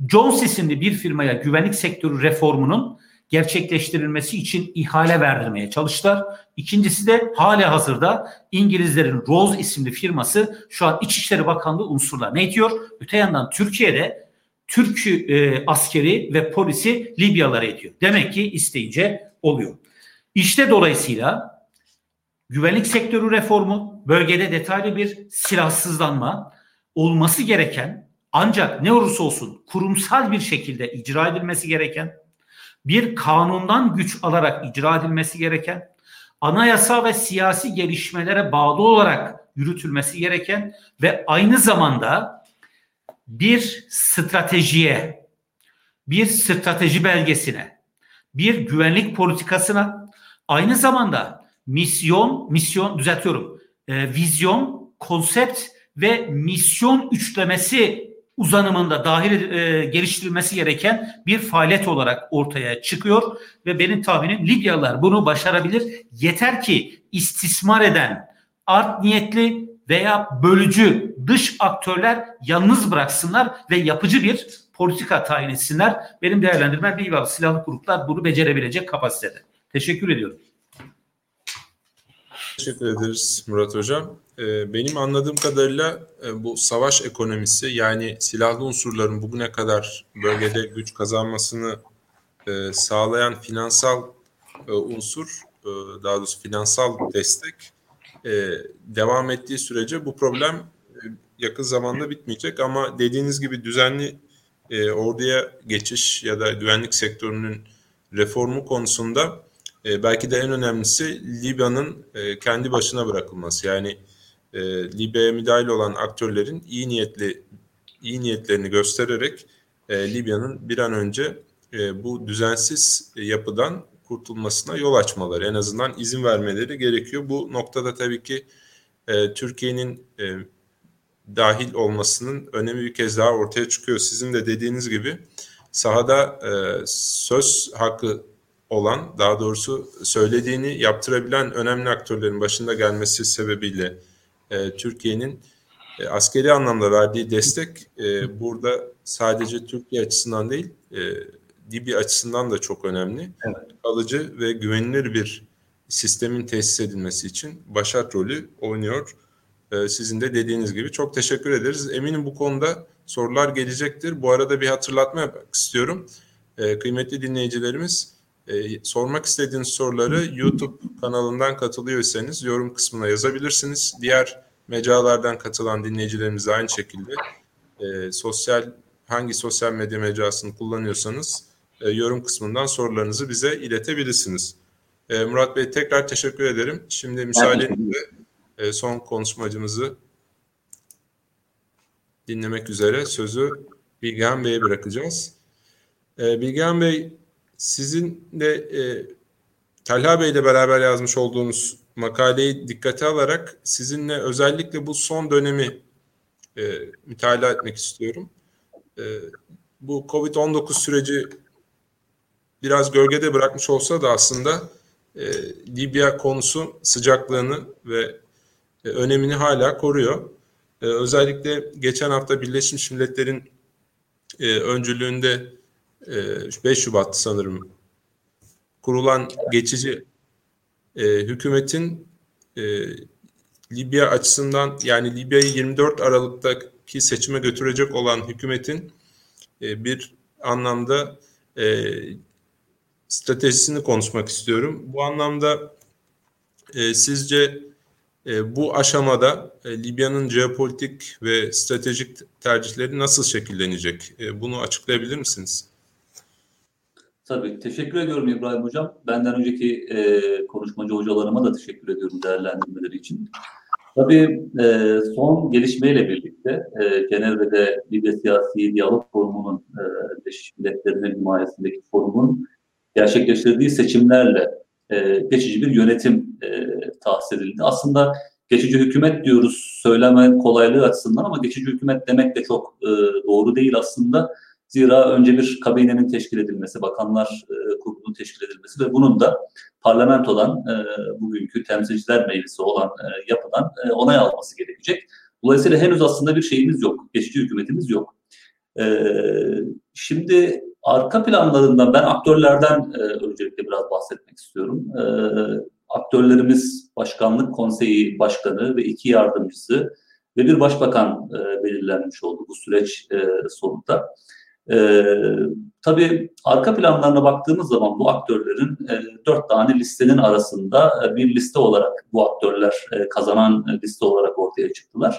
Jones isimli bir firmaya güvenlik sektörü reformunun gerçekleştirilmesi için ihale verdirmeye çalıştılar. İkincisi de hala hazırda İngilizlerin Rose isimli firması şu an İçişleri Bakanlığı unsurlar ne diyor? Öte yandan Türkiye'de Türk e, askeri ve polisi Libyalara ediyor. Demek ki isteyince oluyor. İşte dolayısıyla güvenlik sektörü reformu, bölgede detaylı bir silahsızlanma olması gereken ancak ne olursa olsun kurumsal bir şekilde icra edilmesi gereken, bir kanundan güç alarak icra edilmesi gereken, anayasa ve siyasi gelişmelere bağlı olarak yürütülmesi gereken ve aynı zamanda bir stratejiye, bir strateji belgesine, bir güvenlik politikasına, aynı zamanda misyon, misyon düzeltiyorum, e, vizyon, konsept ve misyon üçlemesi uzanımında dahil e, geliştirilmesi gereken bir faaliyet olarak ortaya çıkıyor ve benim tahminim Libyalılar bunu başarabilir. Yeter ki istismar eden art niyetli veya bölücü dış aktörler yalnız bıraksınlar ve yapıcı bir politika tayin etsinler. Benim değerlendirmem Libyalı silahlı gruplar bunu becerebilecek kapasitede. Teşekkür ediyorum. Teşekkür ederiz Murat Hocam. Ee, benim anladığım kadarıyla e, bu savaş ekonomisi yani silahlı unsurların bugüne kadar bölgede güç kazanmasını e, sağlayan finansal e, unsur, daha doğrusu finansal destek devam ettiği sürece bu problem yakın zamanda bitmeyecek ama dediğiniz gibi düzenli orduya geçiş ya da güvenlik sektörünün reformu konusunda belki de en önemlisi Libya'nın kendi başına bırakılması. Yani e, Libya'ya müdahil olan aktörlerin iyi niyetli iyi niyetlerini göstererek e, Libya'nın bir an önce e, bu düzensiz yapıdan kurtulmasına yol açmaları, en azından izin vermeleri gerekiyor. Bu noktada tabii ki e, Türkiye'nin e, dahil olmasının önemi bir kez daha ortaya çıkıyor. Sizin de dediğiniz gibi sahada e, söz hakkı olan, daha doğrusu söylediğini yaptırabilen önemli aktörlerin başında gelmesi sebebiyle e, Türkiye'nin e, askeri anlamda verdiği destek e, burada sadece Türkiye açısından değil, e, Libya açısından da çok önemli. Evet. Kalıcı ve güvenilir bir sistemin tesis edilmesi için başat rolü oynuyor. E, sizin de dediğiniz gibi çok teşekkür ederiz. Eminim bu konuda sorular gelecektir. Bu arada bir hatırlatma yapmak istiyorum. E, kıymetli dinleyicilerimiz, e, sormak istediğiniz soruları YouTube kanalından katılıyorsanız yorum kısmına yazabilirsiniz. Diğer mecralardan katılan dinleyicilerimiz de aynı şekilde e, sosyal hangi sosyal medya mecrasını kullanıyorsanız e, yorum kısmından sorularınızı bize iletebilirsiniz. E, Murat Bey tekrar teşekkür ederim. Şimdi müsaadenizle e, son konuşmacımızı dinlemek üzere sözü Bilgehan Bey'e bırakacağız. E, Bilgehan Bey sizin de e, Talha Bey ile beraber yazmış olduğunuz makaleyi dikkate alarak sizinle özellikle bu son dönemi e, mütalaa etmek istiyorum. E, bu Covid-19 süreci biraz gölgede bırakmış olsa da aslında e, Libya konusu sıcaklığını ve e, önemini hala koruyor. E, özellikle geçen hafta Birleşmiş Milletler'in e, öncülüğünde 5 Şubat sanırım kurulan geçici e, hükümetin e, Libya açısından yani Libya'yı 24 Aralık'taki seçime götürecek olan hükümetin e, bir anlamda e, stratejisini konuşmak istiyorum. Bu anlamda e, sizce e, bu aşamada e, Libya'nın jeopolitik ve stratejik tercihleri nasıl şekillenecek? E, bunu açıklayabilir misiniz? Tabii. Teşekkür ediyorum İbrahim Hocam. Benden önceki e, konuşmacı hocalarıma da teşekkür ediyorum değerlendirmeleri için. Tabii e, son gelişmeyle birlikte e, Cenevre'de Libya Siyasi Diyalog Forumu'nun e, Birleşmiş Milletler'in himayesindeki forumun gerçekleştirdiği seçimlerle e, geçici bir yönetim e, tahsis edildi. Aslında geçici hükümet diyoruz söyleme kolaylığı açısından ama geçici hükümet demek de çok e, doğru değil aslında Zira önce bir kabinenin teşkil edilmesi, bakanlar e, kurulunun teşkil edilmesi ve bunun da parlamentodan e, bugünkü temsilciler meclisi olan e, yapıdan e, onay alması gerekecek. Dolayısıyla henüz aslında bir şeyimiz yok, geçici hükümetimiz yok. E, şimdi arka planlarından ben aktörlerden e, öncelikle biraz bahsetmek istiyorum. Aktörlerimiz Başkanlık Konseyi Başkanı ve iki yardımcısı ve bir başbakan belirlenmiş oldu bu süreç e, sonunda. Ee, tabii arka planlarına baktığımız zaman bu aktörlerin e, dört tane listenin arasında e, bir liste olarak bu aktörler e, kazanan e, liste olarak ortaya çıktılar.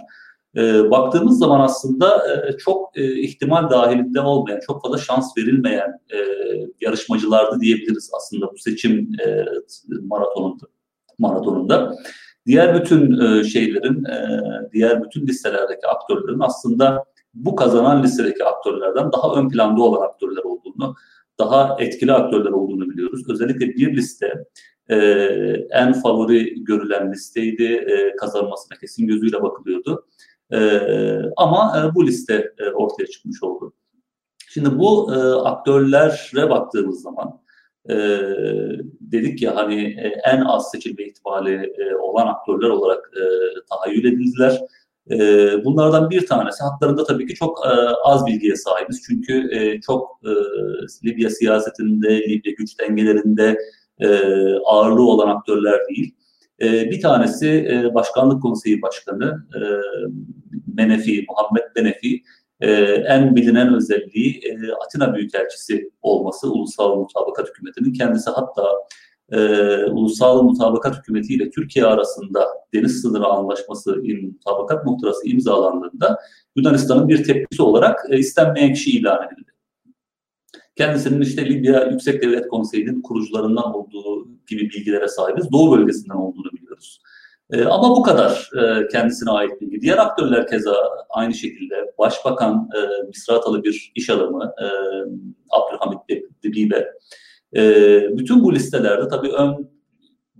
E, baktığımız zaman aslında e, çok e, ihtimal dahilinde olmayan, çok fazla şans verilmeyen e, yarışmacılardı diyebiliriz aslında bu seçim e, maratonunda. maratonunda. Diğer bütün e, şeylerin, e, diğer bütün listelerdeki aktörlerin aslında bu kazanan listedeki aktörlerden daha ön planda olan aktörler olduğunu, daha etkili aktörler olduğunu biliyoruz. Özellikle bir liste e, en favori görülen listeydi. E, kazanmasına kesin gözüyle bakılıyordu. E, ama e, bu liste e, ortaya çıkmış oldu. Şimdi bu e, aktörlere baktığımız zaman e, dedik ya hani e, en az seçilme ihtimali e, olan aktörler olarak e, tahayyül edildiler. Ee, bunlardan bir tanesi haklarında tabii ki çok e, az bilgiye sahibiz. Çünkü e, çok e, Libya siyasetinde, Libya güç dengelerinde ağırlığı olan aktörler değil. Bir tanesi Başkanlık Konseyi Başkanı Menefi, Muhammed Menefi. En bilinen özelliği Atina Büyükelçisi olması Ulusal Mutabakat Hükümeti'nin. Kendisi hatta e, ulusal mutabakat hükümeti ile Türkiye arasında deniz sınırı anlaşması mutabakat muhtırası imzalandığında Yunanistan'ın bir tepkisi olarak e, istenmeyen kişi ilan edildi. Kendisinin işte Libya Yüksek Devlet Konseyi'nin kurucularından olduğu gibi bilgilere sahibiz. Doğu bölgesinden olduğunu biliyoruz. E, ama bu kadar e, kendisine ait bilgi. Diğer aktörler keza aynı şekilde Başbakan e, Misratalı bir iş adamı e, Abdülhamit Dibibe e, bütün bu listelerde tabii ön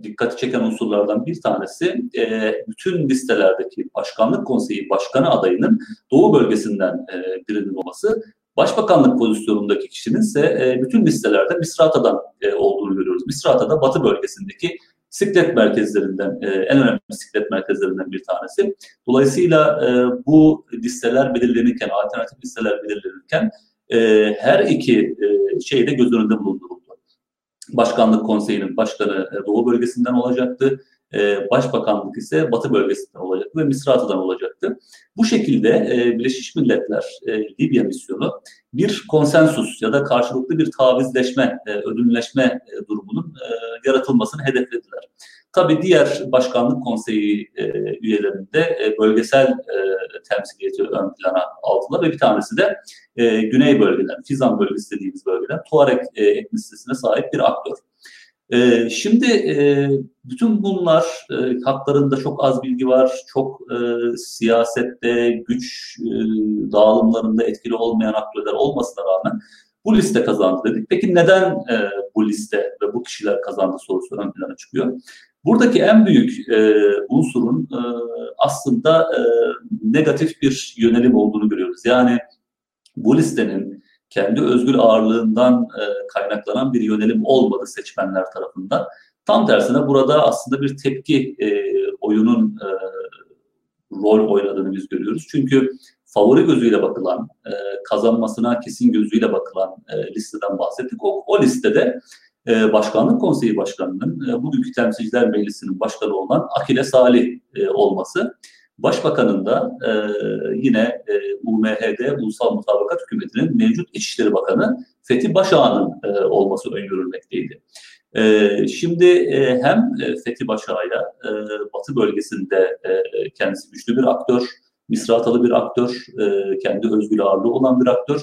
dikkati çeken unsurlardan bir tanesi e, bütün listelerdeki başkanlık konseyi başkanı adayının doğu bölgesinden e, birinin olması. Başbakanlık pozisyonundaki kişinin ise e, bütün listelerde Misrata'dan e, olduğunu görüyoruz. Misrata da batı bölgesindeki siklet merkezlerinden, e, en önemli siklet merkezlerinden bir tanesi. Dolayısıyla e, bu listeler belirlenirken, alternatif listeler belirlenirken e, her iki e, şeyi de göz önünde bulunduruldu. Başkanlık Konseyi'nin başkanı e, Doğu bölgesinden olacaktı. E, başbakanlık ise Batı bölgesinden olacaktı ve Misrat'tan olacaktı. Bu şekilde e, Birleşmiş Milletler Libya misyonu bir konsensus ya da karşılıklı bir tavizleşme, ödünleşme durumunun yaratılmasını hedeflediler. Tabii diğer başkanlık konseyi e, üyelerinde e, bölgesel e, temsiliyeti ön plana aldılar ve bir tanesi de e, güney bölgeden, Fizan bölgesi dediğimiz bölgeden Tuareg e, etnisitesine sahip bir aktör. E, şimdi e, bütün bunlar e, haklarında çok az bilgi var, çok e, siyasette, güç e, dağılımlarında etkili olmayan aktörler olmasına rağmen bu liste kazandı dedik. Peki neden e, bu liste ve bu kişiler kazandı sorusu ön plana çıkıyor. Buradaki en büyük e, unsurun e, aslında e, negatif bir yönelim olduğunu görüyoruz. Yani bu listenin kendi özgür ağırlığından e, kaynaklanan bir yönelim olmadı seçmenler tarafından. Tam tersine burada aslında bir tepki e, oyunun e, rol oynadığını biz görüyoruz. Çünkü favori gözüyle bakılan, e, kazanmasına kesin gözüyle bakılan e, listeden bahsettik. O, o listede e, Başkanlık Konseyi Başkanı'nın e, bugünkü Temsilciler Meclisi'nin başkanı olan Akile Salih e, olması, Başbakanın da e, yine e, UMHD, Ulusal Mutabakat Hükümeti'nin mevcut İçişleri Bakanı Fethi Başağ'ın e, olması öngörülmekteydi. E, şimdi e, hem e, Fethi Başağ'ya e, Batı bölgesinde e, kendisi güçlü bir aktör, misratalı bir aktör, e, kendi özgür ağırlığı olan bir aktör.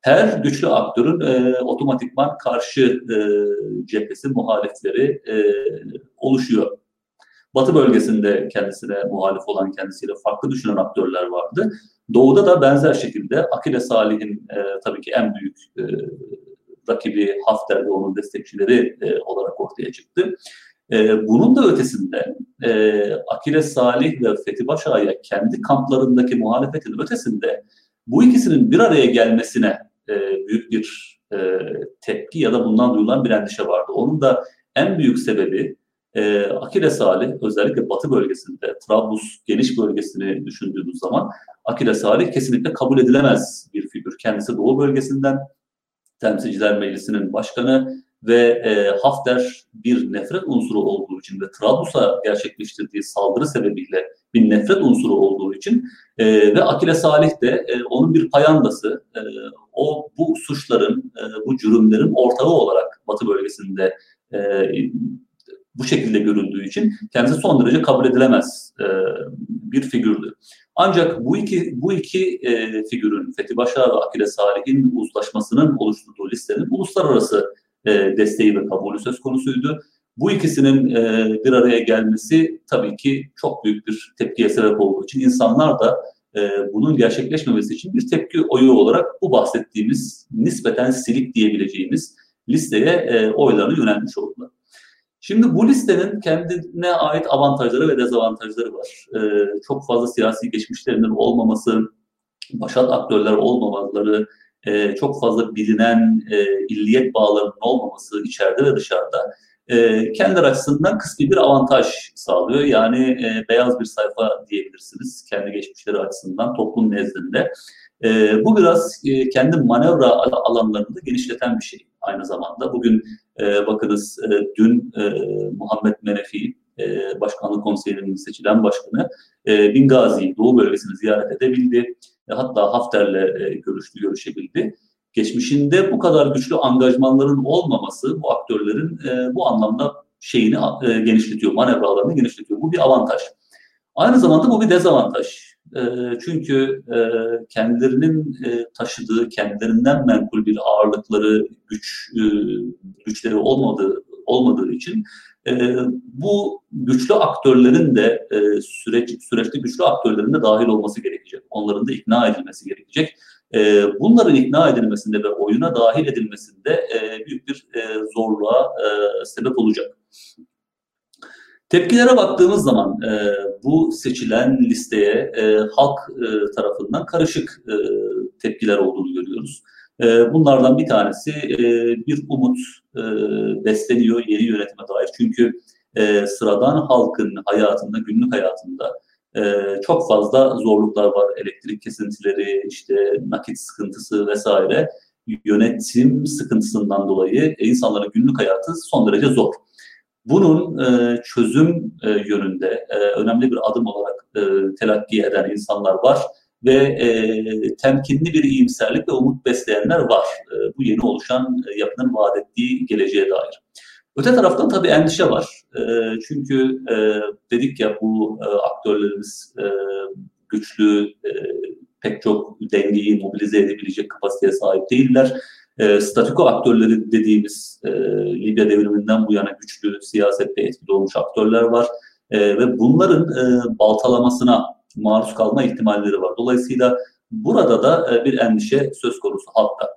Her güçlü aktörün e, otomatikman karşı e, cephesi, muhalifleri e, oluşuyor. Batı bölgesinde kendisine muhalif olan kendisiyle farklı düşünen aktörler vardı. Doğuda da benzer şekilde Akile Salih'in e, tabii ki en büyük e, rakibi Hafter ve onun destekçileri e, olarak ortaya çıktı. E, bunun da ötesinde e, Akile Salih ve Fethi Başağ'ya kendi kamplarındaki muhalefetin ötesinde bu ikisinin bir araya gelmesine e, büyük bir e, tepki ya da bundan duyulan bir endişe vardı. Onun da en büyük sebebi e, Akile Salih özellikle Batı bölgesinde, Trablus geniş bölgesini düşündüğümüz zaman Akile Salih kesinlikle kabul edilemez bir figür. Kendisi Doğu bölgesinden Temsilciler Meclisi'nin başkanı ve e, Hafter bir nefret unsuru olduğu için ve Trablus'a gerçekleştirdiği saldırı sebebiyle bir nefret unsuru olduğu için e, ve Akile Salih de e, onun bir payandası. E, o bu suçların, e, bu cürümlerin ortağı olarak Batı bölgesinde e, bu şekilde görüldüğü için kendisi son derece kabul edilemez e, bir figürdü. Ancak bu iki bu iki e, figürün Fethi Başar ve Akile Salih'in uzlaşmasının oluşturduğu listenin uluslararası e, desteği ve kabulü söz konusuydu. Bu ikisinin e, bir araya gelmesi tabii ki çok büyük bir tepkiye sebep olduğu için insanlar da e, bunun gerçekleşmemesi için bir tepki oyu olarak bu bahsettiğimiz nispeten silik diyebileceğimiz listeye e, oylarını yöneltmiş oldular. Şimdi bu listenin kendine ait avantajları ve dezavantajları var. Ee, çok fazla siyasi geçmişlerinin olmaması, başat aktörler olmamaları, e, çok fazla bilinen e, illiyet bağlarının olmaması içeride ve dışarıda e, kendileri açısından kısmi bir avantaj sağlıyor. Yani e, beyaz bir sayfa diyebilirsiniz kendi geçmişleri açısından toplum nezdinde. E, bu biraz e, kendi manevra alanlarını da genişleten bir şey aynı zamanda. Bugün e, bakınız dün e, Muhammed Menefi e, Başkanlık Konseyi'nin seçilen başkanı e, Bingazi Doğu bölgesini ziyaret edebildi. E, hatta Hafter'le e, görüştü, görüşebildi. Geçmişinde bu kadar güçlü angajmanların olmaması bu aktörlerin e, bu anlamda şeyini genişletiyor, manevralarını genişletiyor. Bu bir avantaj. Aynı zamanda bu bir dezavantaj. Çünkü kendilerinin taşıdığı, kendilerinden menkul bir ağırlıkları, güç güçleri olmadığı olmadığı için bu güçlü aktörlerin de süreç süreçte güçlü aktörlerin de dahil olması gerekecek. Onların da ikna edilmesi gerekecek. bunların ikna edilmesinde ve oyuna dahil edilmesinde büyük bir zorluğa sebep olacak. Tepkilere baktığımız zaman e, bu seçilen listeye e, halk e, tarafından karışık e, tepkiler olduğunu görüyoruz. E, bunlardan bir tanesi e, bir umut e, besleniyor yeni yönetime dair. Çünkü e, sıradan halkın hayatında, günlük hayatında e, çok fazla zorluklar var. Elektrik kesintileri, işte nakit sıkıntısı vesaire. Yönetim sıkıntısından dolayı insanların günlük hayatı son derece zor. Bunun e, çözüm e, yönünde e, önemli bir adım olarak e, telakki eden insanlar var ve e, temkinli bir iyimserlik ve umut besleyenler var. E, bu yeni oluşan e, yapının vaat ettiği geleceğe dair. Öte taraftan tabii endişe var. E, çünkü e, dedik ya bu e, aktörlerimiz e, güçlü, e, pek çok dengeyi mobilize edebilecek kapasiteye sahip değiller e, statiko aktörleri dediğimiz e, Libya devriminden bu yana güçlü siyasette etkili olmuş aktörler var. E, ve bunların e, baltalamasına maruz kalma ihtimalleri var. Dolayısıyla burada da e, bir endişe söz konusu halkta.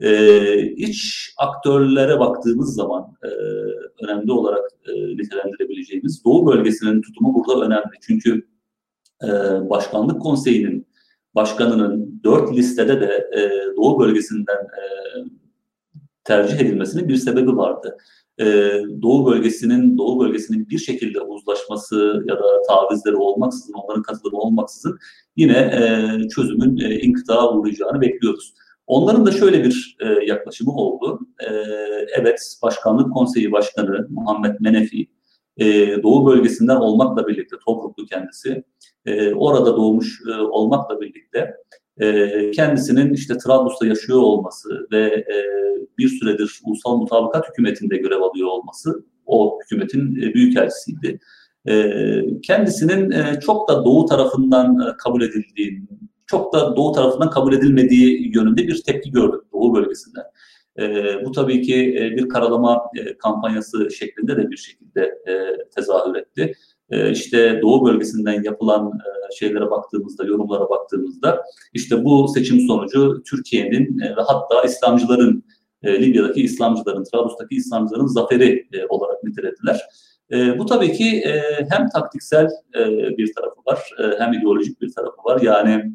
E, iç aktörlere baktığımız zaman e, önemli olarak e, nitelendirebileceğimiz Doğu bölgesinin tutumu burada önemli. Çünkü e, Başkanlık Konseyi'nin başkanının dört listede de e, Doğu bölgesinden e, tercih edilmesinin bir sebebi vardı. E, Doğu bölgesinin Doğu bölgesinin bir şekilde uzlaşması ya da tavizleri olmaksızın, onların katılımı olmaksızın yine e, çözümün e, inkıtağa uğrayacağını bekliyoruz. Onların da şöyle bir e, yaklaşımı oldu. E, evet, Başkanlık Konseyi Başkanı Muhammed Menefi, e, Doğu bölgesinden olmakla birlikte, Tobruklu kendisi, e, orada doğmuş e, olmakla birlikte e, kendisinin işte Trablus'ta yaşıyor olması ve e, bir süredir ulusal mutabakat hükümetinde görev alıyor olması, o hükümetin e, büyükelçisiydi. Kendisinin çok da doğu tarafından kabul edildiğini, çok da doğu tarafından kabul edilmediği yönünde bir tepki gördük doğu bölgesinden. E, bu tabii ki bir karalama kampanyası şeklinde de bir şekilde tezahür etti. E, işte doğu bölgesinden yapılan e, şeylere baktığımızda, yorumlara baktığımızda işte bu seçim sonucu Türkiye'nin ve hatta İslamcıların, e, Libya'daki İslamcıların, Trablus'taki İslamcıların zaferi e, olarak nitelediler. Bu tabii ki hem taktiksel bir tarafı var, hem ideolojik bir tarafı var. Yani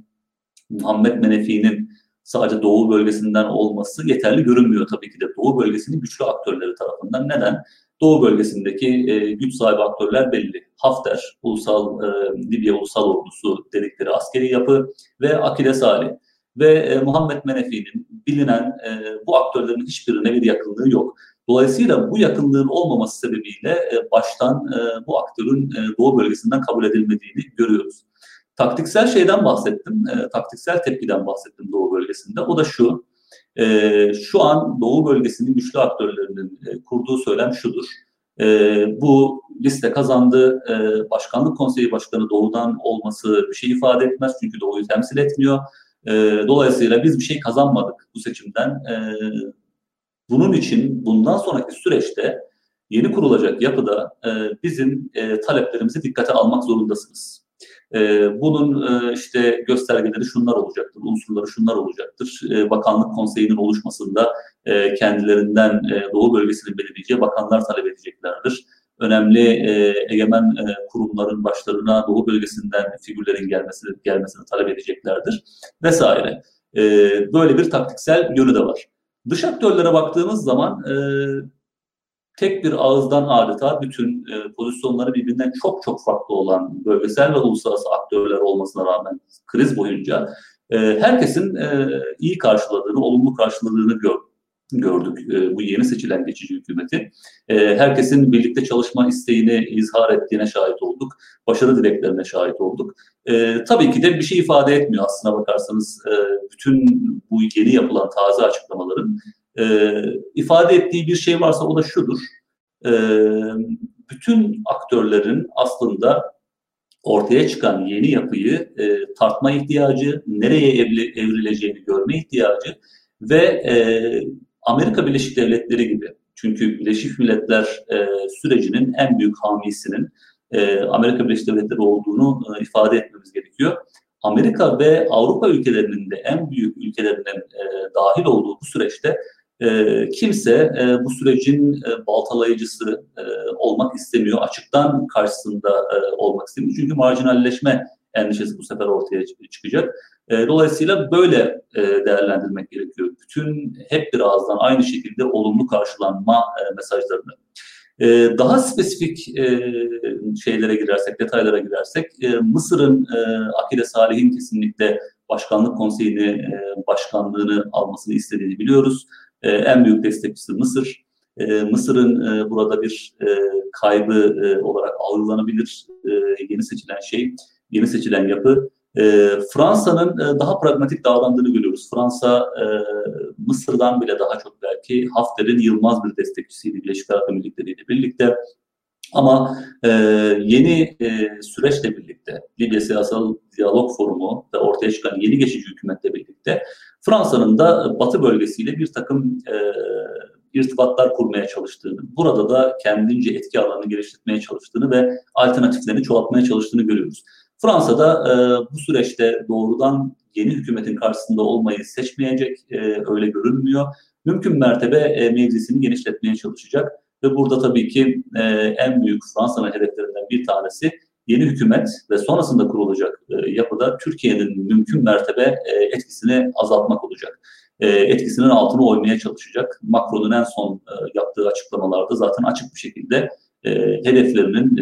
Muhammed Menefi'nin sadece Doğu bölgesinden olması yeterli görünmüyor tabii ki de Doğu bölgesinin güçlü aktörleri tarafından. Neden? Doğu bölgesindeki e, güç sahibi aktörler belli. Hafter, Ulusal e, Libya Ulusal Ordusu dedikleri askeri yapı ve Akile Salih ve e, Muhammed Menefi'nin bilinen e, bu aktörlerin hiçbirine bir yakınlığı yok. Dolayısıyla bu yakınlığın olmaması sebebiyle e, baştan e, bu aktörün e, Doğu bölgesinden kabul edilmediğini görüyoruz. Taktiksel şeyden bahsettim, e, taktiksel tepkiden bahsettim Doğu bölgesinde. O da şu, e, şu an Doğu bölgesinin güçlü aktörlerinin e, kurduğu söylem şudur. E, bu liste kazandı, e, başkanlık konseyi başkanı Doğu'dan olması bir şey ifade etmez çünkü Doğu'yu temsil etmiyor. E, dolayısıyla biz bir şey kazanmadık bu seçimden. E, bunun için bundan sonraki süreçte yeni kurulacak yapıda e, bizim e, taleplerimizi dikkate almak zorundasınız. E, bunun e, işte göstergeleri şunlar olacaktır, unsurları şunlar olacaktır. E, bakanlık konseyinin oluşmasında e, kendilerinden e, Doğu bölgesinin belirleyeceği bakanlar talep edeceklerdir. Önemli e, egemen e, kurumların başlarına Doğu bölgesinden figürlerin gelmesini, gelmesini talep edeceklerdir vesaire. E, böyle bir taktiksel yönü de var. Dış aktörlere baktığımız zaman e, tek bir ağızdan adeta bütün e, pozisyonları birbirinden çok çok farklı olan bölgesel ve uluslararası aktörler olmasına rağmen kriz boyunca e, herkesin e, iyi karşıladığını, olumlu karşıladığını gördük gördük e, bu yeni seçilen geçici hükümeti. E, herkesin birlikte çalışma isteğini izhar ettiğine şahit olduk. Başarı dileklerine şahit olduk. E, tabii ki de bir şey ifade etmiyor aslına bakarsanız bütün bu yeni yapılan taze açıklamaların e, ifade ettiği bir şey varsa o da şudur. E, bütün aktörlerin aslında ortaya çıkan yeni yapıyı e, tartma ihtiyacı, nereye evri, evrileceğini görme ihtiyacı ve e, Amerika Birleşik Devletleri gibi çünkü Birleşik Milletler e, sürecinin en büyük hamisinin e, Amerika Birleşik Devletleri olduğunu e, ifade etmemiz gerekiyor. Amerika ve Avrupa ülkelerinin de en büyük ülkelerinin e, dahil olduğu bu süreçte e, kimse e, bu sürecin e, baltalayıcısı e, olmak istemiyor. Açıktan karşısında e, olmak istemiyor. Çünkü marjinalleşme endişesi bu sefer ortaya çıkacak. E, dolayısıyla böyle e, değerlendirmek gerekiyor. Bütün hep bir ağızdan aynı şekilde olumlu karşılanma e, mesajlarını. E, daha spesifik e, şeylere girersek, detaylara girersek, e, Mısır'ın e, Akile Salih'in kesinlikle başkanlık konseyini, e, başkanlığını almasını istediğini biliyoruz. E, en büyük destekçisi Mısır. E, Mısır'ın e, burada bir e, kaybı e, olarak algılanabilir e, yeni seçilen şey, yeni seçilen yapı. E, Fransa'nın e, daha pragmatik davrandığını görüyoruz. Fransa e, Mısır'dan bile daha çok belki Hafter'in yılmaz bir destekçisiydi Birleşik Arap Emirlikleri ile birlikte. Ama e, yeni e, süreçle birlikte Libya Siyasal Diyalog Forumu ve ortaya çıkan yeni geçici hükümetle birlikte Fransa'nın da Batı bölgesiyle bir takım e, irtibatlar kurmaya çalıştığını, burada da kendince etki alanını geliştirmeye çalıştığını ve alternatiflerini çoğaltmaya çalıştığını görüyoruz. Fransa'da e, bu süreçte doğrudan yeni hükümetin karşısında olmayı seçmeyecek, e, öyle görünmüyor. Mümkün mertebe e, mevzisini genişletmeye çalışacak ve burada tabii ki e, en büyük Fransa'nın hedeflerinden bir tanesi yeni hükümet ve sonrasında kurulacak e, yapıda Türkiye'nin mümkün mertebe e, etkisini azaltmak olacak. e, etkisinin altına oymaya çalışacak. Macron'un en son yaptığı açıklamalarda zaten açık bir şekilde hedeflerinin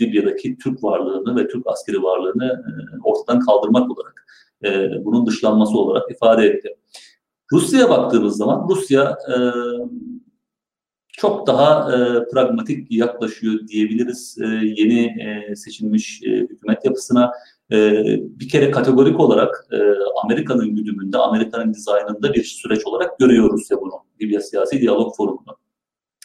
Libya'daki Türk varlığını ve Türk askeri varlığını ortadan kaldırmak olarak, bunun dışlanması olarak ifade etti. Rusya'ya baktığımız zaman Rusya çok daha e, pragmatik yaklaşıyor diyebiliriz e, yeni e, seçilmiş e, hükümet yapısına. E, bir kere kategorik olarak e, Amerika'nın güdümünde, Amerika'nın dizaynında bir süreç olarak görüyor Rusya bunu, Libya Siyasi Diyalog Forumu'nu.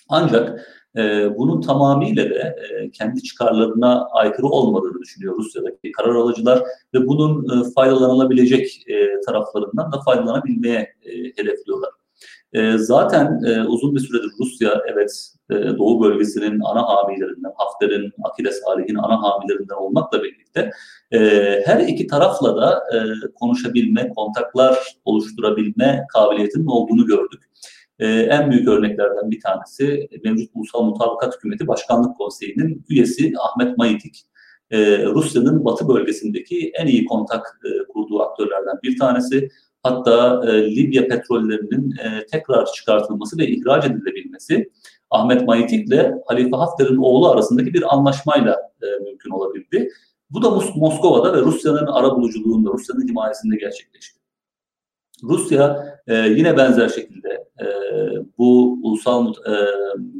Ancak e, bunun tamamıyla da e, kendi çıkarlarına aykırı olmadığını düşünüyor Rusya'daki karar alıcılar ve bunun e, faydalanılabilecek e, taraflarından da faydalanabilmeye e, hedefliyorlar. E, zaten e, uzun bir süredir Rusya evet e, Doğu bölgesinin ana hamilerinden, Hafter'in, Akile Salih'in ana hamilerinden olmakla birlikte e, her iki tarafla da e, konuşabilme, kontaklar oluşturabilme kabiliyetinin olduğunu gördük. E, en büyük örneklerden bir tanesi mevcut Ulusal Mutabakat Hükümeti Başkanlık Konseyi'nin üyesi Ahmet Mayitik. E, Rusya'nın batı bölgesindeki en iyi kontak e, kurduğu aktörlerden bir tanesi. Hatta e, Libya petrollerinin e, tekrar çıkartılması ve ihraç edilebilmesi Ahmet Mayitik ile Halife Hafter'in oğlu arasındaki bir anlaşmayla e, mümkün olabildi. Bu da Mos- Moskova'da ve Rusya'nın arabuluculuğunda, Rusya'nın himayesinde gerçekleşti. Rusya e, yine benzer şekilde e, bu ulusal e,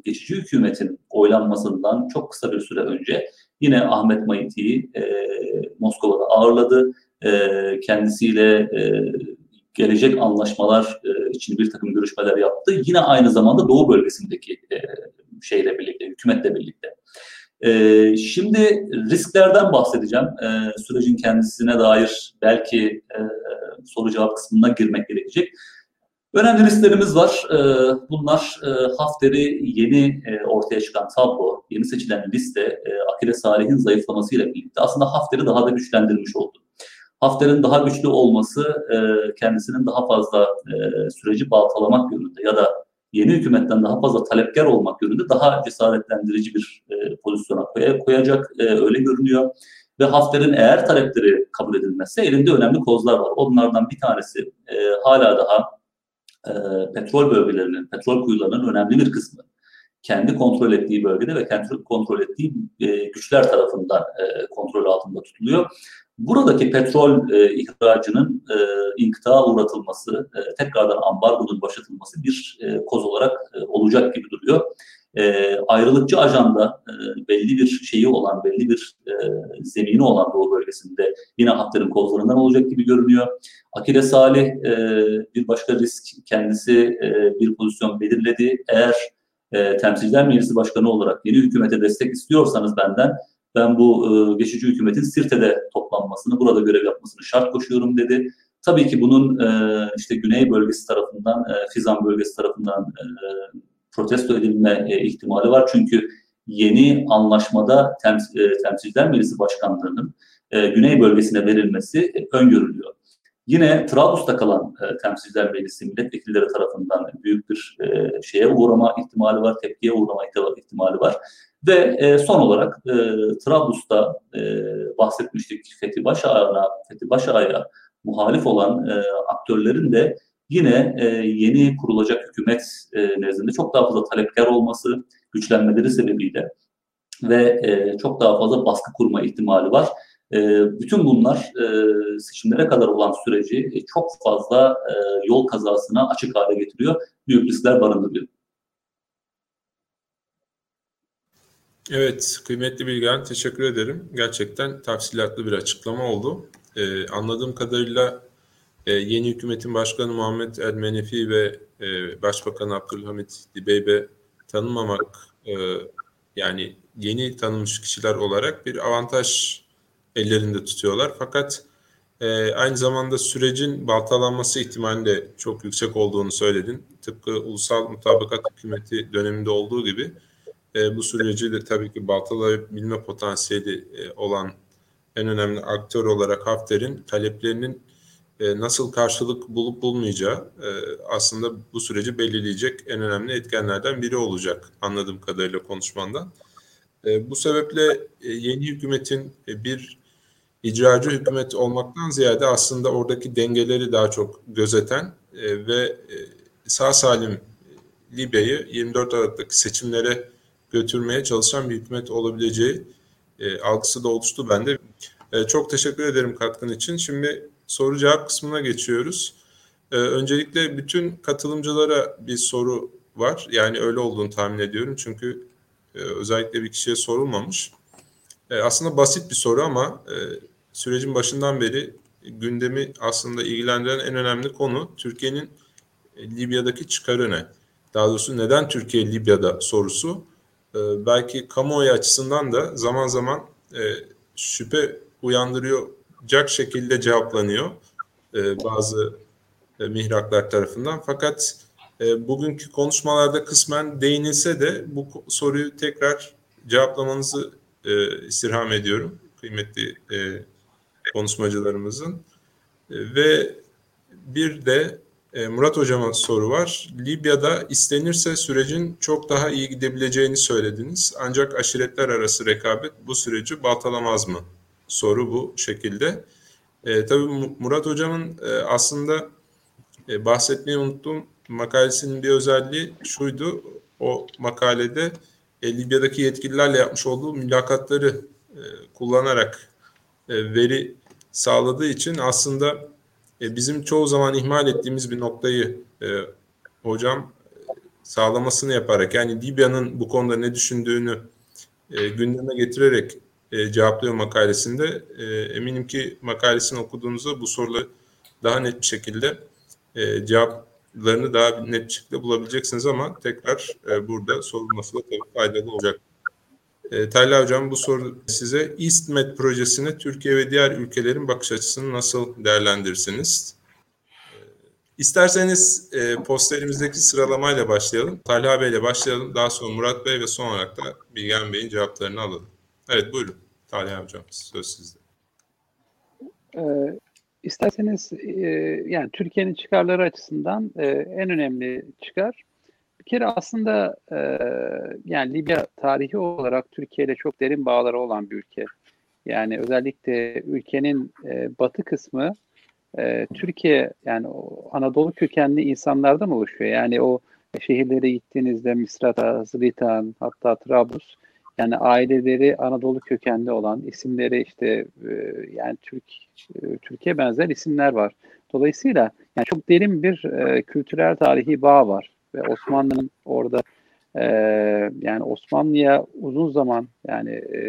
geçici hükümetin oylanmasından çok kısa bir süre önce yine Ahmet Mayitik'i e, Moskova'da ağırladı. E, kendisiyle e, gelecek anlaşmalar e, için bir takım görüşmeler yaptı. Yine aynı zamanda Doğu bölgesindeki e, şeyle birlikte, hükümetle birlikte. E, şimdi risklerden bahsedeceğim. E, sürecin kendisine dair belki e, soru cevap kısmına girmek gerekecek. Önemli risklerimiz var. Bunlar Hafter'i yeni ortaya çıkan tablo, yeni seçilen liste, e, Akile Salih'in zayıflamasıyla birlikte aslında Hafter'i daha da güçlendirmiş oldu. Hafter'in daha güçlü olması e, kendisinin daha fazla e, süreci baltalamak yönünde ya da yeni hükümetten daha fazla talepkar olmak yönünde daha cesaretlendirici bir e, pozisyona koy koyacak e, öyle görünüyor. Ve Hafter'in eğer talepleri kabul edilmezse elinde önemli kozlar var. Onlardan bir tanesi e, hala daha e, petrol bölgelerinin, petrol kuyularının önemli bir kısmı kendi kontrol ettiği bölgede ve kendi kontrol ettiği e, güçler tarafından e, kontrol altında tutuluyor. Buradaki petrol e, ihracının e, inkıta uğratılması, e, tekrardan ambargonun başlatılması bir e, koz olarak e, olacak gibi duruyor. E, ayrılıkçı ajanda e, belli bir şeyi olan, belli bir e, zemini olan Doğu bölgesinde yine Hafter'in kozlarından olacak gibi görünüyor. Akile Salih e, bir başka risk kendisi e, bir pozisyon belirledi. Eğer e, Temsilciler Meclisi Başkanı olarak yeni hükümete destek istiyorsanız benden ben bu e, geçici hükumetin Sirte'de toplanmasını, burada görev yapmasını şart koşuyorum dedi. Tabii ki bunun e, işte Güney bölgesi tarafından, e, Fizan bölgesi tarafından e, protesto edilme e, ihtimali var. Çünkü yeni anlaşmada tems e, Temsilciler Meclisi Başkanlığı'nın e, Güney bölgesine verilmesi e, öngörülüyor. Yine Trablus'ta kalan e, temsilciler meclisi milletvekilleri tarafından büyük bir e, şeye uğrama ihtimali var, tepkiye uğrama ihtimali var. Ve e, son olarak e, Trablus'ta e, bahsetmiştik Fethi Başağ'a, Fethi Başağ'a muhalif olan e, aktörlerin de yine e, yeni kurulacak hükümet e, nezdinde çok daha fazla talepkar olması, güçlenmeleri sebebiyle ve e, çok daha fazla baskı kurma ihtimali var. E, bütün bunlar e, seçimlere kadar olan süreci e, çok fazla e, yol kazasına açık hale getiriyor. Büyük riskler barındırıyor. Evet, kıymetli Bilgen teşekkür ederim. Gerçekten tafsilatlı bir açıklama oldu. Ee, anladığım kadarıyla e, yeni hükümetin başkanı Muhammed El Menefi ve e, Başbakan Abdülhamit Dibeybe tanımamak, e, yani yeni tanınmış kişiler olarak bir avantaj ellerinde tutuyorlar. Fakat e, aynı zamanda sürecin baltalanması ihtimali de çok yüksek olduğunu söyledin. Tıpkı ulusal mutabakat hükümeti döneminde olduğu gibi e, bu süreci de tabii ki baltalayabilme potansiyeli e, olan en önemli aktör olarak Hafter'in taleplerinin e, nasıl karşılık bulup bulmayacağı e, aslında bu süreci belirleyecek en önemli etkenlerden biri olacak anladığım kadarıyla konuşmandan. E, bu sebeple e, yeni hükümetin e, bir icracı hükümet olmaktan ziyade aslında oradaki dengeleri daha çok gözeten e, e, ve e, sağ salim Libya'yı 24 Aralık'taki seçimlere götürmeye çalışan bir hükümet olabileceği e, algısı da oluştu bende. E, çok teşekkür ederim katkın için. Şimdi soru cevap kısmına geçiyoruz. E, öncelikle bütün katılımcılara bir soru var. Yani öyle olduğunu tahmin ediyorum. Çünkü e, özellikle bir kişiye sorulmamış. E, aslında basit bir soru ama e, sürecin başından beri gündemi aslında ilgilendiren en önemli konu Türkiye'nin e, Libya'daki çıkarı ne? Daha doğrusu neden Türkiye Libya'da sorusu e, belki kamuoyu açısından da zaman zaman e, şüphe uyandıracak şekilde cevaplanıyor bazı mihraklar tarafından. Fakat bugünkü konuşmalarda kısmen değinilse de bu soruyu tekrar cevaplamanızı istirham ediyorum kıymetli konuşmacılarımızın. E, ve bir de e, Murat Hocam'a soru var. Libya'da istenirse sürecin çok daha iyi gidebileceğini söylediniz. Ancak aşiretler arası rekabet bu süreci baltalamaz mı? Soru bu şekilde. E, tabii Murat Hocam'ın e, aslında e, bahsetmeyi unuttuğum makalesinin bir özelliği şuydu. O makalede e, Libya'daki yetkililerle yapmış olduğu mülakatları e, kullanarak e, veri sağladığı için aslında e, bizim çoğu zaman ihmal ettiğimiz bir noktayı e, hocam sağlamasını yaparak yani Libya'nın bu konuda ne düşündüğünü e, gündeme getirerek e, cevaplıyor makalesinde. E, eminim ki makalesini okuduğunuzda bu soruları daha net bir şekilde e, cevaplarını daha net bir şekilde bulabileceksiniz ama tekrar e, burada sorulması da tabii faydalı olacak. E, Talha Hocam bu soru size EastMed projesine Türkiye ve diğer ülkelerin bakış açısını nasıl değerlendirirsiniz? E, isterseniz e, posterimizdeki sıralamayla başlayalım. Talha Bey ile başlayalım. Daha sonra Murat Bey ve son olarak da Bilgen Bey'in cevaplarını alalım. Evet buyurun Talha Hocam söz sizde. E, isterseniz e, yani Türkiye'nin çıkarları açısından e, en önemli çıkar bir kere aslında e, yani Libya tarihi olarak Türkiye ile çok derin bağları olan bir ülke. Yani özellikle ülkenin e, batı kısmı e, Türkiye yani o Anadolu kökenli insanlardan oluşuyor. Yani o şehirlere gittiğinizde Misrata, Zlitan, hatta Trablus yani aileleri Anadolu kökenli olan isimleri işte e, yani Türk e, Türkiye benzer isimler var. Dolayısıyla yani çok derin bir e, kültürel tarihi bağ var ve Osmanlı'nın orada e, yani Osmanlı'ya uzun zaman yani e,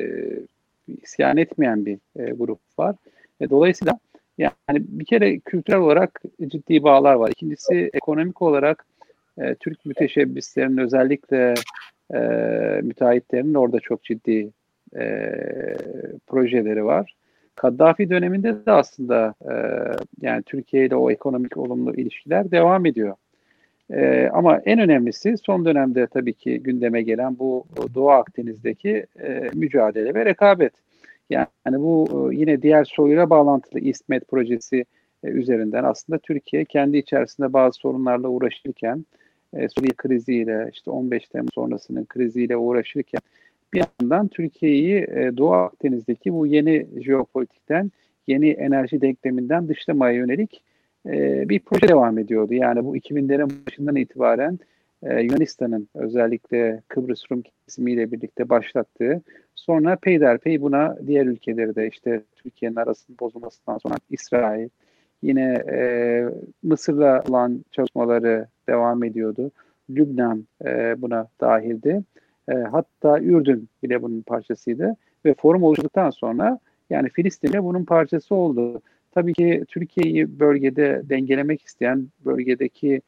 isyan etmeyen bir e, grup var. ve dolayısıyla yani bir kere kültürel olarak ciddi bağlar var. İkincisi ekonomik olarak e, Türk müteşebbislerinin özellikle e, müteahhitlerinin orada çok ciddi e, projeleri var. Kaddafi döneminde de aslında e, yani Türkiye ile o ekonomik olumlu ilişkiler devam ediyor. E, ama en önemlisi son dönemde tabii ki gündeme gelen bu Doğu Akdeniz'deki e, mücadele ve rekabet. Yani bu e, yine diğer soruyla bağlantılı İsmet projesi e, üzerinden aslında Türkiye kendi içerisinde bazı sorunlarla uğraşırken e, Suriye kriziyle işte 15 Temmuz sonrasının kriziyle uğraşırken bir yandan Türkiye'yi e, Doğu Akdeniz'deki bu yeni jeopolitikten, yeni enerji denkleminden dışlamaya yönelik e, bir proje devam ediyordu. Yani bu 2000'lerin başından itibaren e, Yunanistan'ın özellikle Kıbrıs Rum kesimiyle birlikte başlattığı sonra peyderpey buna diğer ülkeleri de işte Türkiye'nin arasının bozulmasından sonra İsrail yine e, Mısır'la olan çalışmaları devam ediyordu. Lübnan e, buna dahildi. E, hatta Ürdün bile bunun parçasıydı ve forum oluştuktan sonra yani Filistin de bunun parçası oldu. Tabii ki Türkiye'yi bölgede dengelemek isteyen, bölgedeki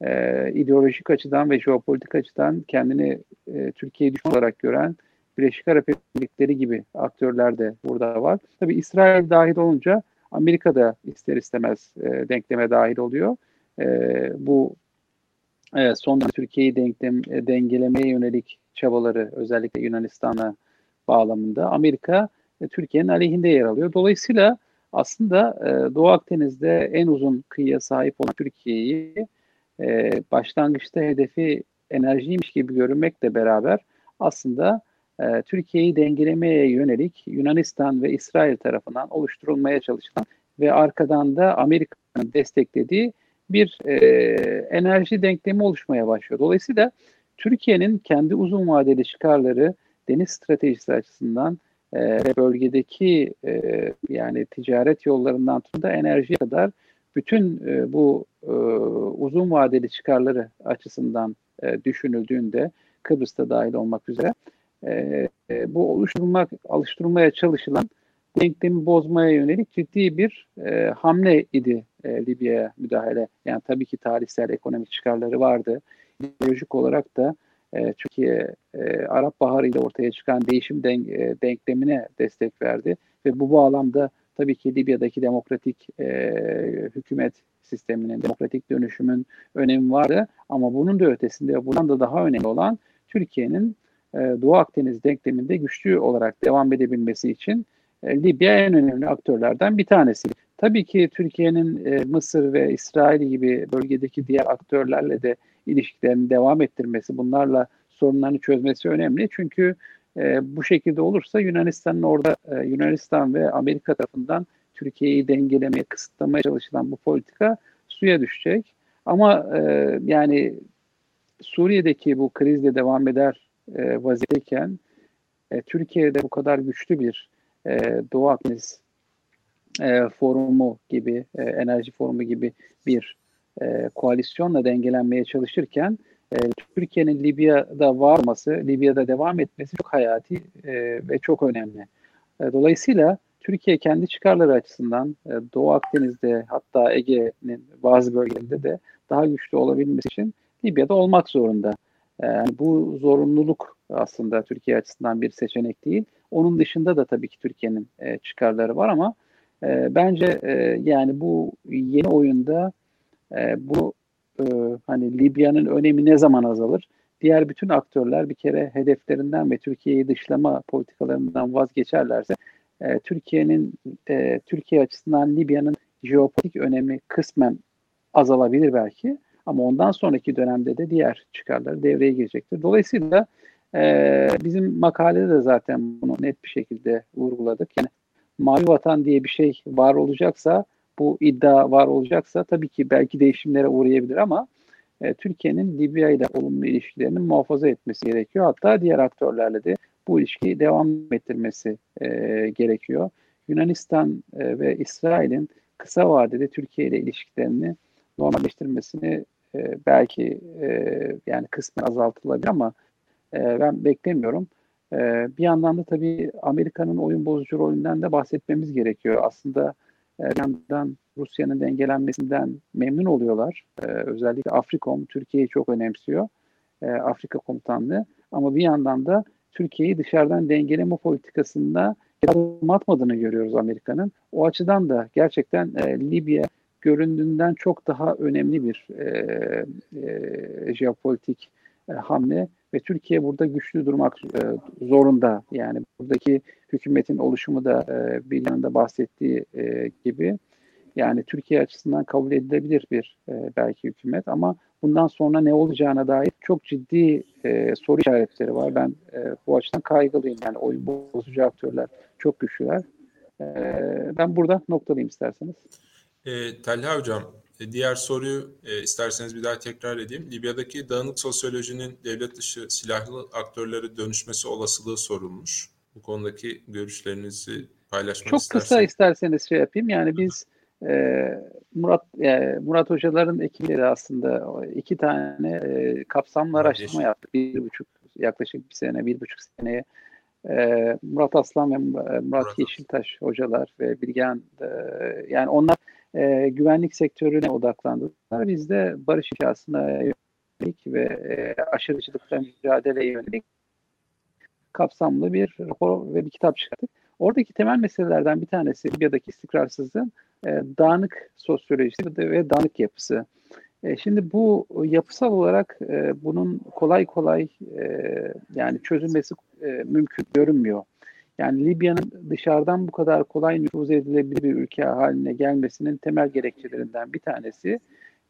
e, ideolojik açıdan ve jeopolitik açıdan kendini e, Türkiye'yi düşman olarak gören Birleşik Arap Emirlikleri gibi aktörler de burada var. Tabii İsrail dahil olunca Amerika da ister istemez e, denkleme dahil oluyor. E, bu e, son Türkiye'yi denklem, e, dengelemeye yönelik çabaları özellikle Yunanistan'a bağlamında Amerika e, Türkiye'nin aleyhinde yer alıyor. Dolayısıyla aslında e, Doğu Akdeniz'de en uzun kıyıya sahip olan Türkiye'yi e, başlangıçta hedefi enerjiymiş gibi görünmekle beraber aslında e, Türkiye'yi dengelemeye yönelik Yunanistan ve İsrail tarafından oluşturulmaya çalışılan ve arkadan da Amerika'nın desteklediği bir e, enerji denklemi oluşmaya başlıyor. Dolayısıyla Türkiye'nin kendi uzun vadeli çıkarları deniz stratejisi açısından e, bölgedeki e, yani ticaret yollarından tutun da enerjiye kadar bütün e, bu e, uzun vadeli çıkarları açısından e, düşünüldüğünde Kıbrıs'ta dahil olmak üzere e, e, bu oluşturulmak, alıştırılmaya çalışılan denklemi bozmaya yönelik ciddi bir e, hamle idi e, Libya'ya müdahale. Yani tabii ki tarihsel ekonomik çıkarları vardı. İdeolojik olarak da e, Türkiye e, Arap Baharı ile ortaya çıkan değişim denk, e, denklemine destek verdi ve bu bağlamda tabii ki Libya'daki demokratik e, hükümet sisteminin, demokratik dönüşümün önemi vardı ama bunun da ötesinde bundan da daha önemli olan Türkiye'nin e, Doğu Akdeniz denkleminde güçlü olarak devam edebilmesi için e, Libya en önemli aktörlerden bir tanesi. Tabii ki Türkiye'nin e, Mısır ve İsrail gibi bölgedeki diğer aktörlerle de ilişkilerini devam ettirmesi, bunlarla sorunlarını çözmesi önemli. Çünkü e, bu şekilde olursa Yunanistan'ın orada e, Yunanistan ve Amerika tarafından Türkiye'yi dengelemeye, kısıtlamaya çalışılan bu politika suya düşecek. Ama e, yani Suriye'deki bu krizle devam eder e, vaziyetteyken e, Türkiye'de bu kadar güçlü bir e, Doğu Akdeniz e, forumu gibi, e, enerji forumu gibi bir e, koalisyonla dengelenmeye çalışırken e, Türkiye'nin Libya'da var olması, Libya'da devam etmesi çok hayati e, ve çok önemli. E, dolayısıyla Türkiye kendi çıkarları açısından e, Doğu Akdeniz'de hatta Ege'nin bazı bölgelerinde de daha güçlü olabilmesi için Libya'da olmak zorunda. E, bu zorunluluk aslında Türkiye açısından bir seçenek değil. Onun dışında da tabii ki Türkiye'nin e, çıkarları var ama e, bence e, yani bu yeni oyunda e, bu e, hani Libya'nın önemi ne zaman azalır? Diğer bütün aktörler bir kere hedeflerinden ve Türkiye'yi dışlama politikalarından vazgeçerlerse e, Türkiye'nin e, Türkiye açısından Libya'nın jeopolitik önemi kısmen azalabilir belki ama ondan sonraki dönemde de diğer çıkarları devreye girecektir. Dolayısıyla e, bizim makalede de zaten bunu net bir şekilde vurguladık. Yani mavi vatan diye bir şey var olacaksa bu iddia var olacaksa tabii ki belki değişimlere uğrayabilir ama e, Türkiye'nin Libya ile olumlu ilişkilerini muhafaza etmesi gerekiyor. Hatta diğer aktörlerle de bu ilişkiyi devam ettirmesi e, gerekiyor. Yunanistan e, ve İsrail'in kısa vadede Türkiye ile ilişkilerini normalleştirmesini e, belki e, yani kısmen azaltılabilir ama e, ben beklemiyorum. E, bir yandan da tabii Amerika'nın oyun bozucu rolünden de bahsetmemiz gerekiyor. Aslında e, bir yandan Rusya'nın dengelenmesinden memnun oluyorlar. E, özellikle Afrikom Türkiye'yi çok önemsiyor. E, Afrika komutanlığı. Ama bir yandan da Türkiye'yi dışarıdan dengeleme politikasında adım atmadığını görüyoruz Amerika'nın. O açıdan da gerçekten e, Libya göründüğünden çok daha önemli bir e, e, hamle ve Türkiye burada güçlü durmak e, zorunda. Yani buradaki hükümetin oluşumu da e, bir yanında bahsettiği e, gibi yani Türkiye açısından kabul edilebilir bir e, belki hükümet ama bundan sonra ne olacağına dair çok ciddi e, soru işaretleri var. Ben e, bu açıdan kaygılıyım. Yani oyun bozucu aktörler çok güçlüler. E, ben burada noktalayayım isterseniz. E, Talha Hocam, diğer soruyu e, isterseniz bir daha tekrar edeyim. Libya'daki dağınık sosyolojinin devlet dışı silahlı aktörlere dönüşmesi olasılığı sorulmuş. Bu konudaki görüşlerinizi paylaşmak Çok isterseniz. kısa isterseniz şey yapayım. Yani biz e, Murat e, Murat hocaların ekibiyle aslında iki tane e, kapsamlı araştırma yaptık. Bir buçuk yaklaşık bir sene, bir buçuk seneye e, Murat Aslan ve Murat, Murat Yeşiltaş hocalar ve Bilgen e, yani onlar e, güvenlik sektörüne odaklandılar. Biz de barış inşasına yönelik ve e, aşırıcılıkla mücadeleye yönelik kapsamlı bir rapor ve bir kitap çıkarttık. Oradaki temel meselelerden bir tanesi Libya'daki istikrarsızlığın e, dağınık sosyolojisi ve dağınık yapısı. E, şimdi bu yapısal olarak e, bunun kolay kolay e, yani çözülmesi e, mümkün görünmüyor. Yani Libya'nın dışarıdan bu kadar kolay nüfuz edilebilir bir ülke haline gelmesinin temel gerekçelerinden bir tanesi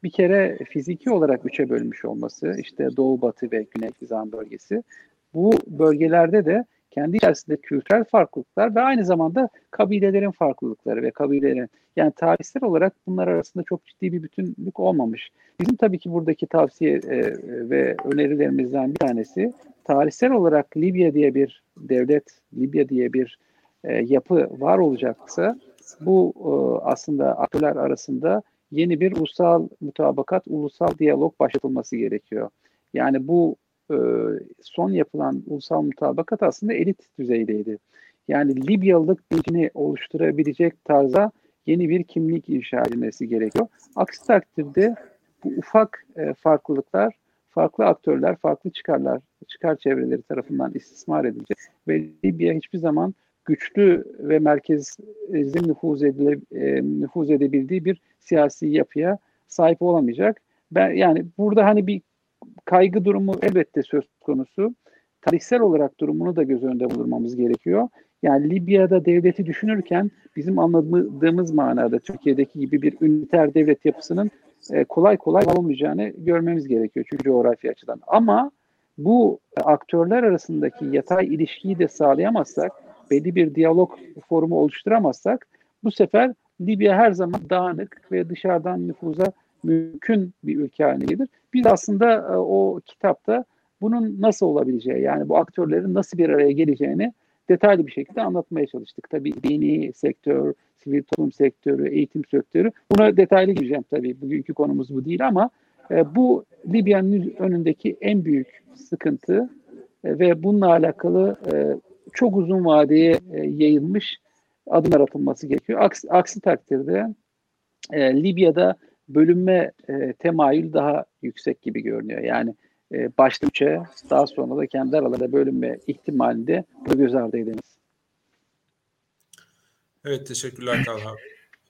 bir kere fiziki olarak üçe bölmüş olması, işte doğu, batı ve güney Fizan bölgesi. Bu bölgelerde de kendi içerisinde kültürel farklılıklar ve aynı zamanda kabilelerin farklılıkları ve kabilelerin yani tarihsel olarak bunlar arasında çok ciddi bir bütünlük olmamış. Bizim tabii ki buradaki tavsiye e, ve önerilerimizden bir tanesi tarihsel olarak Libya diye bir devlet, Libya diye bir e, yapı var olacaksa bu e, aslında aktörler arasında yeni bir ulusal mutabakat, ulusal diyalog başlatılması gerekiyor. Yani bu e, son yapılan ulusal mutabakat aslında elit düzeydeydi. Yani Libyalılık bilincini oluşturabilecek tarza yeni bir kimlik inşa edilmesi gerekiyor. Aksi takdirde bu ufak e, farklılıklar, farklı aktörler, farklı çıkarlar, çıkar çevreleri tarafından istismar edilecek ve Libya hiçbir zaman güçlü ve merkezin nüfuz, edile, e, nüfuz edebildiği bir siyasi yapıya sahip olamayacak. Ben yani burada hani bir kaygı durumu elbette söz konusu. Tarihsel olarak durumunu da göz önünde bulundurmamız gerekiyor. Yani Libya'da devleti düşünürken bizim anladığımız manada Türkiye'deki gibi bir üniter devlet yapısının e, kolay kolay olmayacağını görmemiz gerekiyor çünkü coğrafi açıdan. Ama bu aktörler arasındaki yatay ilişkiyi de sağlayamazsak, belli bir diyalog forumu oluşturamazsak bu sefer Libya her zaman dağınık ve dışarıdan nüfuza mümkün bir ülke haline gelir. Biz aslında e, o kitapta bunun nasıl olabileceği yani bu aktörlerin nasıl bir araya geleceğini detaylı bir şekilde anlatmaya çalıştık. Tabii dini sektör, sivil toplum sektörü, eğitim sektörü. Buna detaylı gireceğim tabii. Bugünkü konumuz bu değil ama e, bu Libya'nın önündeki en büyük sıkıntı e, ve bununla alakalı e, çok uzun vadeye e, yayılmış adımlar atılması gerekiyor. Aksi, aksi takdirde e, Libya'da bölünme e, temayül daha yüksek gibi görünüyor. Yani e, başta üçe daha sonra da kendi aralarında bölünme ihtimalinde bu göz ardı edemeyiz. Evet teşekkürler Talha.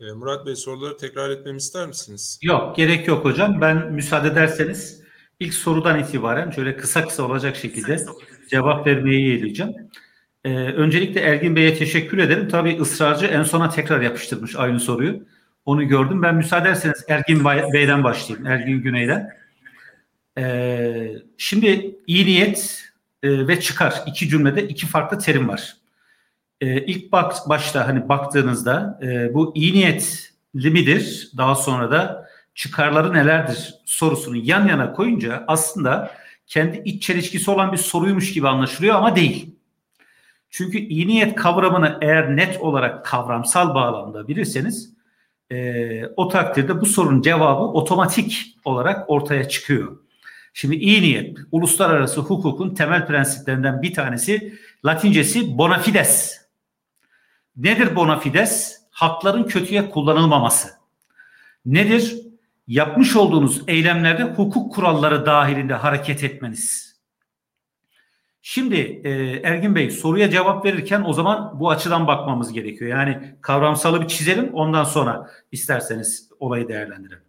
Ee, Murat Bey soruları tekrar etmemi ister misiniz? Yok gerek yok hocam. Ben müsaade ederseniz ilk sorudan itibaren şöyle kısa kısa olacak şekilde cevap vermeyi yeğleyeceğim. Ee, öncelikle Ergin Bey'e teşekkür ederim. Tabii ısrarcı en sona tekrar yapıştırmış aynı soruyu. Onu gördüm. Ben müsaade ederseniz Ergin Bey'den başlayayım. Ergin Güney'den. Ee, şimdi iyi niyet e, ve çıkar iki cümlede iki farklı terim var. Ee, ilk bak, başta hani baktığınızda e, bu iyi niyetli midir? Daha sonra da çıkarları nelerdir sorusunu yan yana koyunca aslında kendi iç çelişkisi olan bir soruymuş gibi anlaşılıyor ama değil. Çünkü iyi niyet kavramını eğer net olarak kavramsal bağlamda bilirseniz e, o takdirde bu sorunun cevabı otomatik olarak ortaya çıkıyor. Şimdi iyi niyet, uluslararası hukukun temel prensiplerinden bir tanesi Latincesi bona fides. Nedir bona fides? Hakların kötüye kullanılmaması. Nedir? Yapmış olduğunuz eylemlerde hukuk kuralları dahilinde hareket etmeniz. Şimdi e, Ergin Bey soruya cevap verirken o zaman bu açıdan bakmamız gerekiyor. Yani kavramsalı bir çizelim ondan sonra isterseniz olayı değerlendirelim.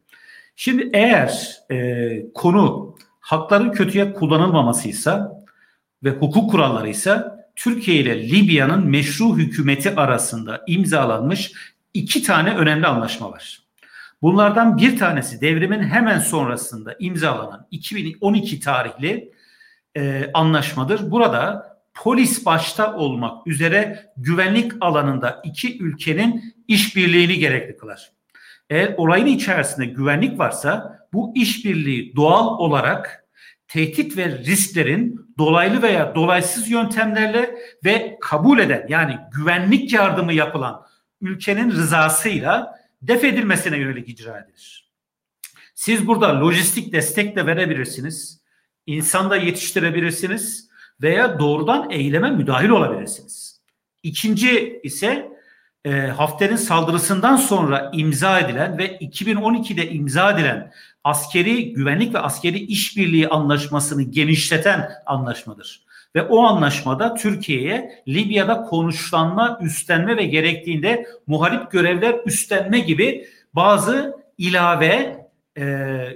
Şimdi eğer e, konu hakların kötüye kullanılmamasıysa ve hukuk kuralları ise Türkiye ile Libya'nın meşru hükümeti arasında imzalanmış iki tane önemli anlaşma var. Bunlardan bir tanesi devrimin hemen sonrasında imzalanan 2012 tarihli e, anlaşmadır. Burada polis başta olmak üzere güvenlik alanında iki ülkenin işbirliğini gerekli kılar. Eğer olayın içerisinde güvenlik varsa bu işbirliği doğal olarak tehdit ve risklerin dolaylı veya dolaysız yöntemlerle ve kabul eden yani güvenlik yardımı yapılan ülkenin rızasıyla def edilmesine yönelik icra edilir. Siz burada lojistik destek de verebilirsiniz, insan da yetiştirebilirsiniz veya doğrudan eyleme müdahil olabilirsiniz. İkinci ise e, Hafter'in saldırısından sonra imza edilen ve 2012'de imza edilen askeri güvenlik ve askeri işbirliği anlaşmasını genişleten anlaşmadır. Ve o anlaşmada Türkiye'ye Libya'da konuşlanma, üstlenme ve gerektiğinde muharip görevler üstlenme gibi bazı ilave e,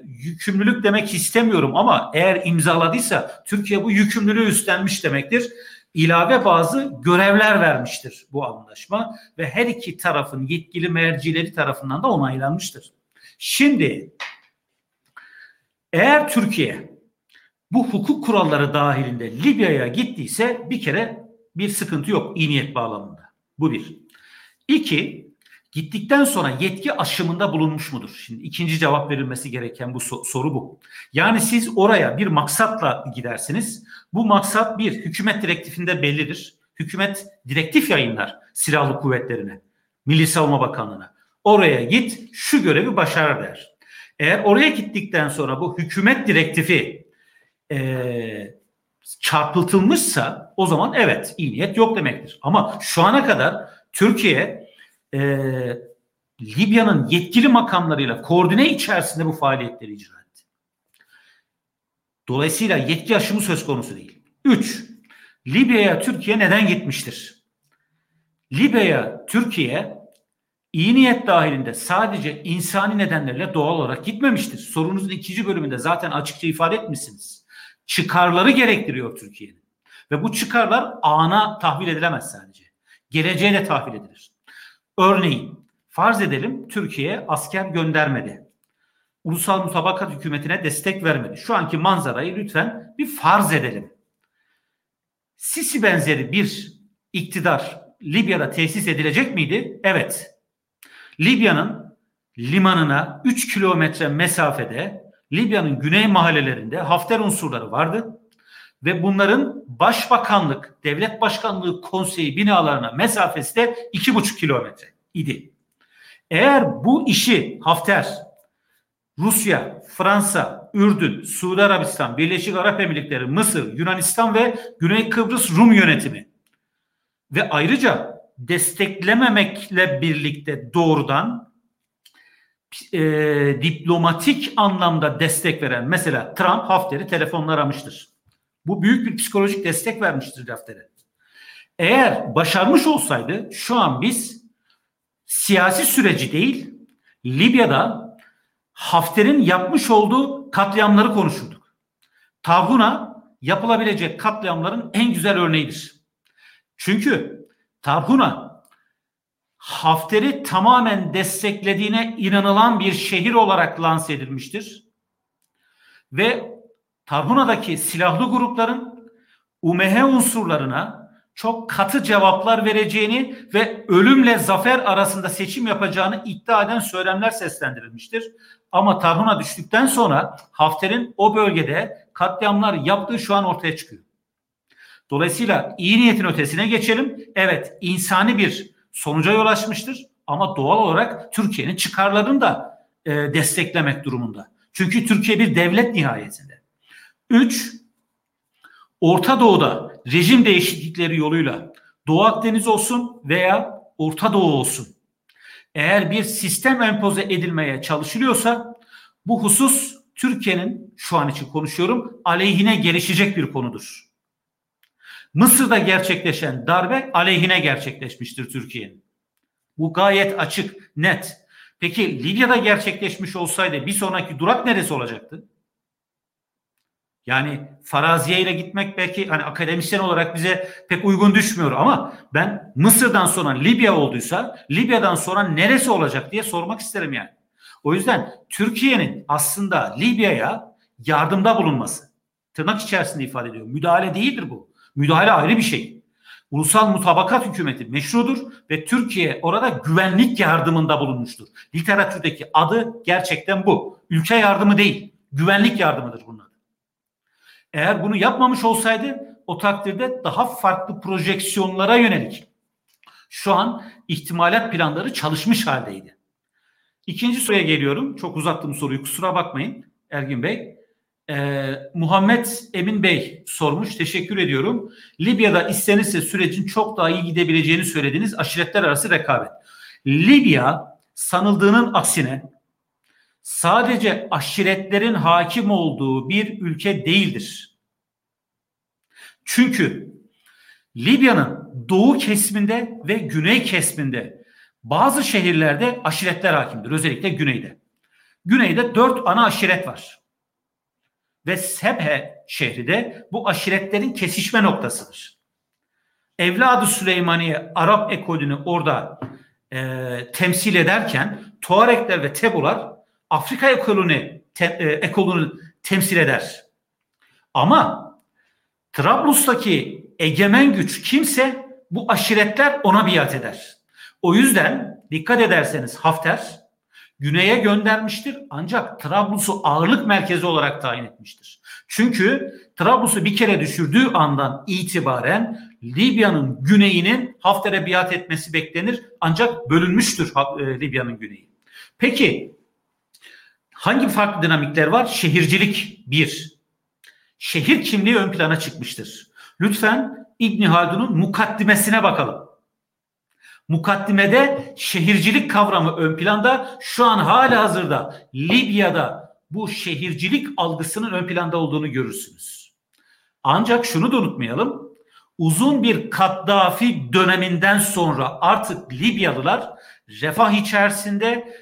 yükümlülük demek istemiyorum ama eğer imzaladıysa Türkiye bu yükümlülüğü üstlenmiş demektir ilave bazı görevler vermiştir bu anlaşma ve her iki tarafın yetkili mercileri tarafından da onaylanmıştır. Şimdi eğer Türkiye bu hukuk kuralları dahilinde Libya'ya gittiyse bir kere bir sıkıntı yok iyi niyet bağlamında. Bu bir. İki, gittikten sonra yetki aşımında bulunmuş mudur? Şimdi ikinci cevap verilmesi gereken bu soru bu. Yani siz oraya bir maksatla gidersiniz. Bu maksat bir hükümet direktifinde bellidir. Hükümet direktif yayınlar silahlı kuvvetlerine, Milli Savunma Bakanlığı'na. Oraya git şu görevi başar der. Eğer oraya gittikten sonra bu hükümet direktifi e, çarpıtılmışsa o zaman evet iyi niyet yok demektir. Ama şu ana kadar Türkiye e, Libya'nın yetkili makamlarıyla koordine içerisinde bu faaliyetleri icra etti. Dolayısıyla yetki aşımı söz konusu değil. Üç, Libya'ya Türkiye neden gitmiştir? Libya'ya Türkiye iyi niyet dahilinde sadece insani nedenlerle doğal olarak gitmemiştir. Sorunuzun ikinci bölümünde zaten açıkça ifade etmişsiniz. Çıkarları gerektiriyor Türkiye'nin. Ve bu çıkarlar ana tahvil edilemez sadece. Geleceğe de tahvil edilir. Örneğin farz edelim Türkiye asker göndermedi. Ulusal mutabakat hükümetine destek vermedi. Şu anki manzarayı lütfen bir farz edelim. Sisi benzeri bir iktidar Libya'da tesis edilecek miydi? Evet. Libya'nın limanına 3 kilometre mesafede Libya'nın güney mahallelerinde Hafter unsurları vardı ve bunların başbakanlık, devlet başkanlığı konseyi binalarına mesafesi de 2,5 kilometre idi. Eğer bu işi Hafter, Rusya, Fransa, Ürdün, Suudi Arabistan, Birleşik Arap Emirlikleri, Mısır, Yunanistan ve Güney Kıbrıs Rum yönetimi ve ayrıca desteklememekle birlikte doğrudan e, diplomatik anlamda destek veren mesela Trump Hafter'i telefonla aramıştır. Bu büyük bir psikolojik destek vermiştir Hafter'e. Eğer başarmış olsaydı şu an biz siyasi süreci değil Libya'da Hafter'in yapmış olduğu katliamları konuşurduk. Tarhuna yapılabilecek katliamların en güzel örneğidir. Çünkü Tarhuna Hafter'i tamamen desteklediğine inanılan bir şehir olarak lanse edilmiştir. Ve Tarhuna'daki silahlı grupların UMH unsurlarına çok katı cevaplar vereceğini ve ölümle zafer arasında seçim yapacağını iddia eden söylemler seslendirilmiştir. Ama Tarhun'a düştükten sonra Hafter'in o bölgede katliamlar yaptığı şu an ortaya çıkıyor. Dolayısıyla iyi niyetin ötesine geçelim. Evet insani bir sonuca yol açmıştır ama doğal olarak Türkiye'nin çıkarlarını da e, desteklemek durumunda. Çünkü Türkiye bir devlet nihayetinde. Üç, Orta Doğu'da rejim değişiklikleri yoluyla Doğu Akdeniz olsun veya Orta Doğu olsun. Eğer bir sistem empoze edilmeye çalışılıyorsa bu husus Türkiye'nin şu an için konuşuyorum aleyhine gelişecek bir konudur. Mısır'da gerçekleşen darbe aleyhine gerçekleşmiştir Türkiye'nin. Bu gayet açık, net. Peki Libya'da gerçekleşmiş olsaydı bir sonraki durak neresi olacaktı? Yani faraziye ile gitmek belki hani akademisyen olarak bize pek uygun düşmüyor ama ben Mısır'dan sonra Libya olduysa Libya'dan sonra neresi olacak diye sormak isterim yani. O yüzden Türkiye'nin aslında Libya'ya yardımda bulunması tırnak içerisinde ifade ediyor. Müdahale değildir bu. Müdahale ayrı bir şey. Ulusal mutabakat hükümeti meşrudur ve Türkiye orada güvenlik yardımında bulunmuştur. Literatürdeki adı gerçekten bu. Ülke yardımı değil, güvenlik yardımıdır bunlar. Eğer bunu yapmamış olsaydı o takdirde daha farklı projeksiyonlara yönelik şu an ihtimalat planları çalışmış haldeydi. İkinci soruya geliyorum. Çok uzattım soruyu kusura bakmayın Ergin Bey. Ee, Muhammed Emin Bey sormuş. Teşekkür ediyorum. Libya'da istenirse sürecin çok daha iyi gidebileceğini söylediniz. Aşiretler arası rekabet. Libya sanıldığının aksine sadece aşiretlerin hakim olduğu bir ülke değildir. Çünkü Libya'nın doğu kesiminde ve güney kesiminde bazı şehirlerde aşiretler hakimdir. Özellikle güneyde. Güneyde dört ana aşiret var. Ve Sebhe şehri de bu aşiretlerin kesişme noktasıdır. Evladı Süleymaniye Arap ekolünü orada e, temsil ederken Tuarekler ve Tebular Afrika ekolünü, te, e, ekolünü temsil eder. Ama Trablus'taki egemen güç kimse bu aşiretler ona biat eder. O yüzden dikkat ederseniz Hafter güneye göndermiştir ancak Trablus'u ağırlık merkezi olarak tayin etmiştir. Çünkü Trablus'u bir kere düşürdüğü andan itibaren Libya'nın güneyinin Hafter'e biat etmesi beklenir ancak bölünmüştür e, Libya'nın güneyi. Peki hangi farklı dinamikler var? Şehircilik bir. Şehir kimliği ön plana çıkmıştır. Lütfen İbn Haldun'un mukaddimesine bakalım. Mukaddimede şehircilik kavramı ön planda. Şu an hala hazırda Libya'da bu şehircilik algısının ön planda olduğunu görürsünüz. Ancak şunu da unutmayalım. Uzun bir Kaddafi döneminden sonra artık Libyalılar refah içerisinde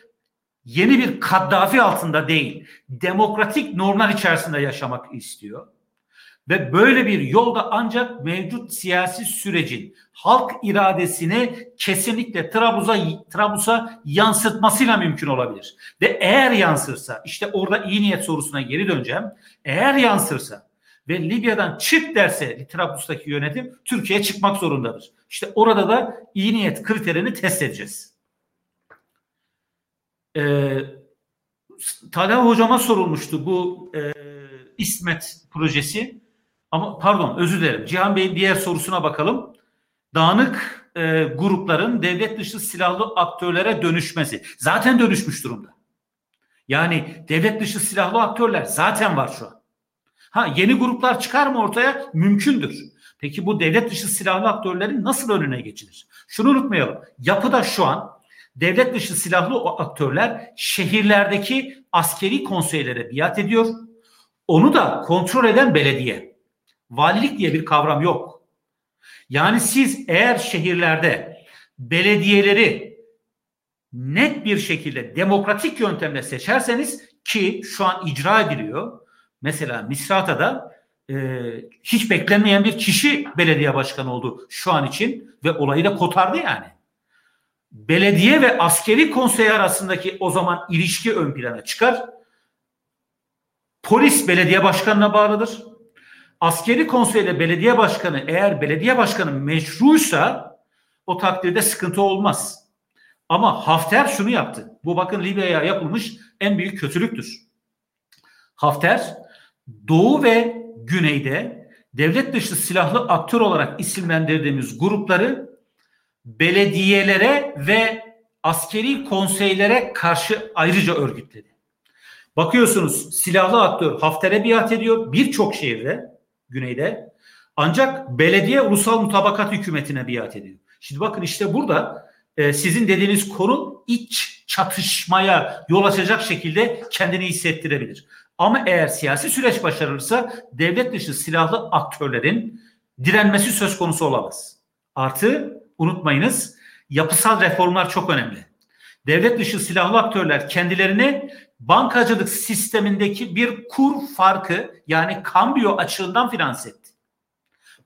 yeni bir Kaddafi altında değil, demokratik normlar içerisinde yaşamak istiyor. Ve böyle bir yolda ancak mevcut siyasi sürecin halk iradesini kesinlikle Trablus'a Trablus'a yansıtmasıyla mümkün olabilir. Ve eğer yansırsa işte orada iyi niyet sorusuna geri döneceğim. Eğer yansırsa ve Libya'dan çık derse Trablus'taki yönetim Türkiye'ye çıkmak zorundadır. İşte orada da iyi niyet kriterini test edeceğiz. Ee, Talha hocama sorulmuştu bu e, İsmet projesi. Ama pardon özür dilerim. Cihan Bey'in diğer sorusuna bakalım. Dağınık e, grupların devlet dışı silahlı aktörlere dönüşmesi. Zaten dönüşmüş durumda. Yani devlet dışı silahlı aktörler zaten var şu an. Ha yeni gruplar çıkar mı ortaya? Mümkündür. Peki bu devlet dışı silahlı aktörlerin nasıl önüne geçilir? Şunu unutmayalım. Yapıda şu an devlet dışı silahlı aktörler şehirlerdeki askeri konseylere biat ediyor. Onu da kontrol eden belediye. Valilik diye bir kavram yok. Yani siz eğer şehirlerde belediyeleri net bir şekilde demokratik yöntemle seçerseniz ki şu an icra ediliyor. Mesela Misrata'da e, hiç beklenmeyen bir kişi belediye başkanı oldu şu an için ve olayı da kotardı yani. Belediye ve askeri konsey arasındaki o zaman ilişki ön plana çıkar. Polis belediye başkanına bağlıdır askeri konseyde belediye başkanı eğer belediye başkanı meşruysa o takdirde sıkıntı olmaz. Ama Hafter şunu yaptı. Bu bakın Libya'ya yapılmış en büyük kötülüktür. Hafter doğu ve güneyde devlet dışı silahlı aktör olarak isimlendirdiğimiz grupları belediyelere ve askeri konseylere karşı ayrıca örgütledi. Bakıyorsunuz silahlı aktör Hafter'e biat ediyor birçok şehirde güneyde. Ancak belediye ulusal mutabakat hükümetine biat ediyor. Şimdi bakın işte burada e, sizin dediğiniz konu iç çatışmaya yol açacak şekilde kendini hissettirebilir. Ama eğer siyasi süreç başarılırsa devlet dışı silahlı aktörlerin direnmesi söz konusu olamaz. Artı unutmayınız yapısal reformlar çok önemli. Devlet dışı silahlı aktörler kendilerini bankacılık sistemindeki bir kur farkı yani kambiyo açığından finanse etti.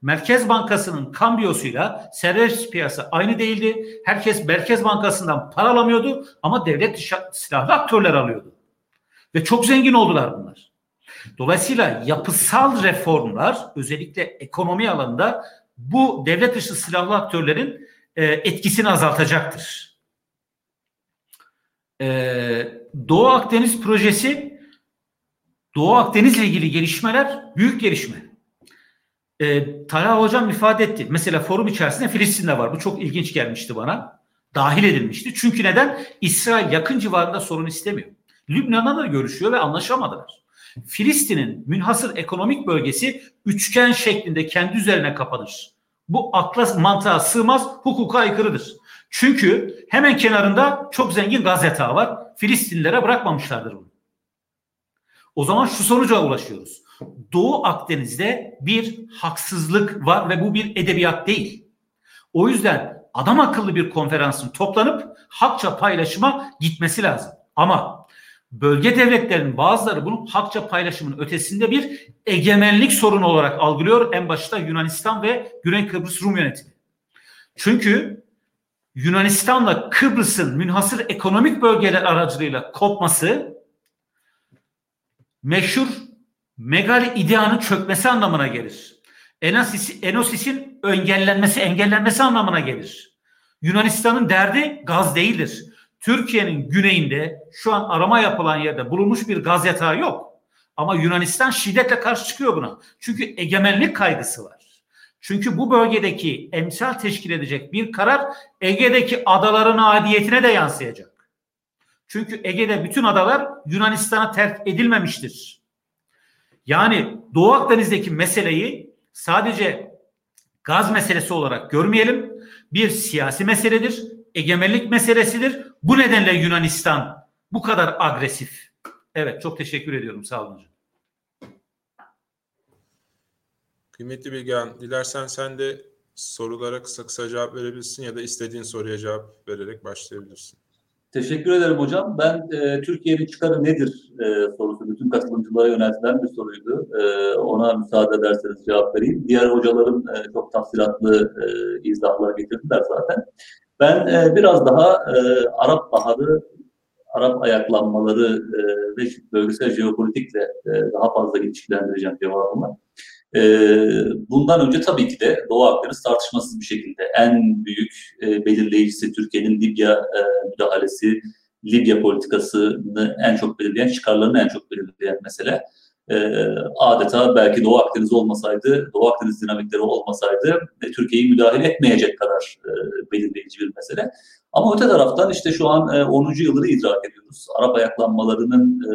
Merkez Bankası'nın kambiyosuyla serbest piyasa aynı değildi. Herkes Merkez Bankası'ndan para alamıyordu ama devlet silahlı aktörler alıyordu. Ve çok zengin oldular bunlar. Dolayısıyla yapısal reformlar özellikle ekonomi alanında bu devlet dışı silahlı aktörlerin e, etkisini azaltacaktır. Ee, Doğu Akdeniz projesi Doğu Akdeniz ile ilgili gelişmeler büyük gelişme. Ee, Talha Hocam ifade etti. Mesela forum içerisinde Filistin de var. Bu çok ilginç gelmişti bana. Dahil edilmişti. Çünkü neden? İsrail yakın civarında sorun istemiyor. Lübnan'la da görüşüyor ve anlaşamadılar. Filistin'in münhasır ekonomik bölgesi üçgen şeklinde kendi üzerine kapanır. Bu akla mantığa sığmaz, hukuka aykırıdır. Çünkü hemen kenarında çok zengin gaz yatağı var. Filistinlilere bırakmamışlardır bunu. O zaman şu sonuca ulaşıyoruz. Doğu Akdeniz'de bir haksızlık var ve bu bir edebiyat değil. O yüzden adam akıllı bir konferansın toplanıp hakça paylaşıma gitmesi lazım. Ama bölge devletlerinin bazıları bunun hakça paylaşımın ötesinde bir egemenlik sorunu olarak algılıyor. En başta Yunanistan ve Güney Kıbrıs Rum yönetimi. Çünkü Yunanistan'la Kıbrıs'ın münhasır ekonomik bölgeler aracılığıyla kopması meşhur megali ideanın çökmesi anlamına gelir. Enosis, Enosis'in engellenmesi, engellenmesi anlamına gelir. Yunanistan'ın derdi gaz değildir. Türkiye'nin güneyinde şu an arama yapılan yerde bulunmuş bir gaz yatağı yok. Ama Yunanistan şiddetle karşı çıkıyor buna. Çünkü egemenlik kaygısı var. Çünkü bu bölgedeki emsal teşkil edecek bir karar Ege'deki adaların adiyetine de yansıyacak. Çünkü Ege'de bütün adalar Yunanistan'a terk edilmemiştir. Yani Doğu Akdeniz'deki meseleyi sadece gaz meselesi olarak görmeyelim. Bir siyasi meseledir, egemenlik meselesidir. Bu nedenle Yunanistan bu kadar agresif. Evet, çok teşekkür ediyorum. Sağ olun. Kıymetli Bilgehan, dilersen sen de sorulara kısa kısa cevap verebilirsin ya da istediğin soruya cevap vererek başlayabilirsin. Teşekkür ederim hocam. Ben e, Türkiye'nin çıkarı nedir e, sorusu bütün katılımcılara yöneltilen bir soruydu. E, ona müsaade ederseniz cevap vereyim. Diğer hocalarım e, çok tafsilatlı e, izahlar getirdiler zaten. Ben e, biraz daha e, Arap Baharı, Arap ayaklanmaları e, ve bölgesel jeopolitikle e, daha fazla ilişkilendireceğim cevabımı. E, bundan önce tabii ki de Doğu Akdeniz tartışmasız bir şekilde en büyük e, belirleyicisi Türkiye'nin Libya e, müdahalesi, Libya politikasını en çok belirleyen, çıkarlarını en çok belirleyen mesele. E, adeta belki Doğu Akdeniz olmasaydı, Doğu Akdeniz dinamikleri olmasaydı e, Türkiye'yi müdahale etmeyecek kadar e, belirleyici bir mesele. Ama öte taraftan işte şu an e, 10. yılını idrak ediyoruz. Arap ayaklanmalarının e,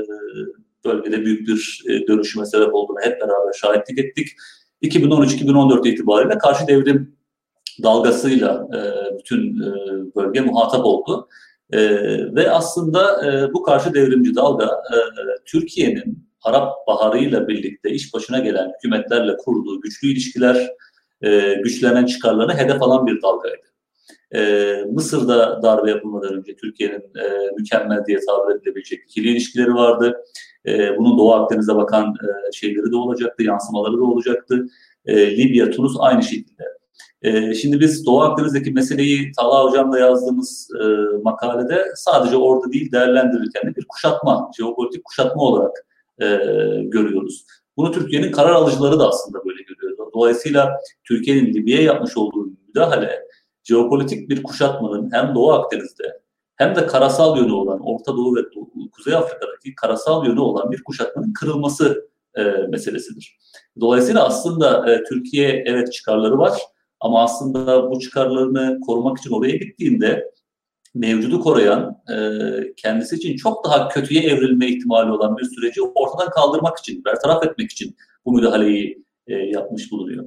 bölgede büyük bir e, dönüşüme sebep olduğunu hep beraber şahitlik ettik. 2013-2014 itibariyle karşı devrim dalgasıyla e, bütün e, bölge muhatap oldu. Ve aslında bu karşı devrimci dalga Türkiye'nin Arap Baharı'yla birlikte iş başına gelen hükümetlerle kurduğu güçlü ilişkiler, güçlenen çıkarlarını hedef alan bir dalgaydı. E, Mısır'da darbe yapılmadan önce Türkiye'nin e, mükemmel diye tabir edilebilecek ikili ilişkileri vardı. E, bunun Doğu Akdeniz'e bakan e, şeyleri de olacaktı, yansımaları da olacaktı. E, Libya, Tunus aynı şekilde. E, şimdi biz Doğu Akdeniz'deki meseleyi Talha Hocam'la yazdığımız e, makalede sadece orada değil değerlendirirken de bir kuşatma, jeopolitik kuşatma olarak e, görüyoruz. Bunu Türkiye'nin karar alıcıları da aslında böyle görüyor. Dolayısıyla Türkiye'nin Libya'ya yapmış olduğu müdahale jeopolitik bir kuşatmanın hem Doğu Akdeniz'de hem de karasal yönü olan Orta Doğu ve Kuzey Afrika'daki karasal yönü olan bir kuşatmanın kırılması e, meselesidir. Dolayısıyla aslında e, Türkiye evet çıkarları var ama aslında bu çıkarlarını korumak için oraya gittiğinde mevcudu koruyan, e, kendisi için çok daha kötüye evrilme ihtimali olan bir süreci ortadan kaldırmak için, bertaraf etmek için bu müdahaleyi e, yapmış bulunuyor.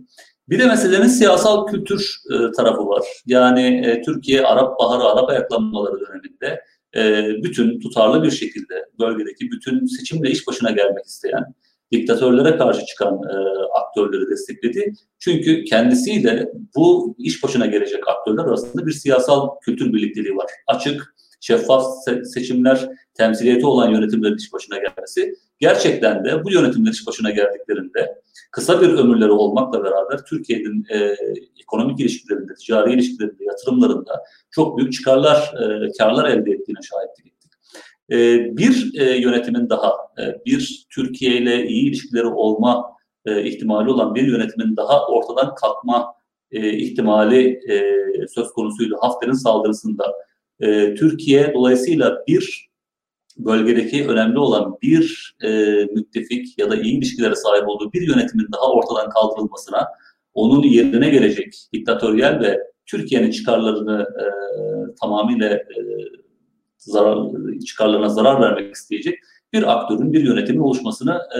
Bir de meselenin siyasal kültür e, tarafı var. Yani e, Türkiye Arap Baharı, Arap ayaklanmaları döneminde e, bütün tutarlı bir şekilde bölgedeki bütün seçimle iş başına gelmek isteyen, diktatörlere karşı çıkan e, aktörleri destekledi. Çünkü kendisiyle bu iş başına gelecek aktörler arasında bir siyasal kültür birlikteliği var. Açık, şeffaf se- seçimler, temsiliyeti olan yönetimlerin iş başına gelmesi. Gerçekten de bu yönetimler iş başına geldiklerinde kısa bir ömürleri olmakla beraber Türkiye'nin e, ekonomik ilişkilerinde, ticari ilişkilerinde, yatırımlarında çok büyük çıkarlar, e, karlar elde ettiğine şahitlik ettik. E, bir e, yönetimin daha, e, bir Türkiye ile iyi ilişkileri olma e, ihtimali olan bir yönetimin daha ortadan kalkma e, ihtimali e, söz konusuydu. Hafter'in saldırısında e, Türkiye dolayısıyla bir bölgedeki önemli olan bir e, müttefik ya da iyi ilişkilere sahip olduğu bir yönetimin daha ortadan kaldırılmasına, onun yerine gelecek diktatöryel ve Türkiye'nin çıkarlarını e, tamamıyla e, zarar çıkarlarına zarar vermek isteyecek bir aktörün, bir yönetimin oluşmasını e,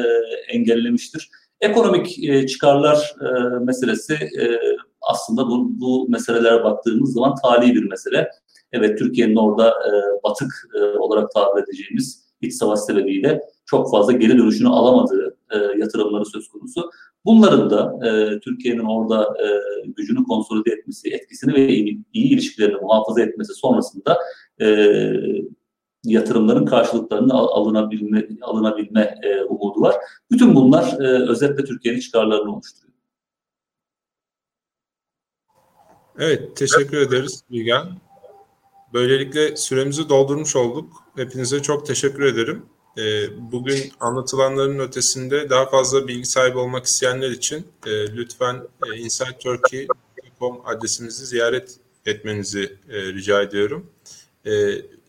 engellemiştir. Ekonomik e, çıkarlar e, meselesi e, aslında bu, bu meselelere baktığımız zaman tali bir mesele. Evet Türkiye'nin orada e, batık e, olarak tabir edeceğimiz iç savaş sebebiyle çok fazla geri dönüşünü alamadığı e, yatırımları söz konusu. Bunların da e, Türkiye'nin orada e, gücünü konsolide etmesi, etkisini ve iyi, iyi ilişkilerini muhafaza etmesi sonrasında e, yatırımların karşılıklarının alınabilme, alınabilme e, umudu var. Bütün bunlar e, özetle Türkiye'nin çıkarlarını oluşturuyor. Evet, teşekkür ederiz Bilgen. Böylelikle süremizi doldurmuş olduk. Hepinize çok teşekkür ederim. e, bugün anlatılanların ötesinde daha fazla bilgi sahibi olmak isteyenler için e, lütfen e, insightturkey.com adresimizi ziyaret etmenizi e, rica ediyorum.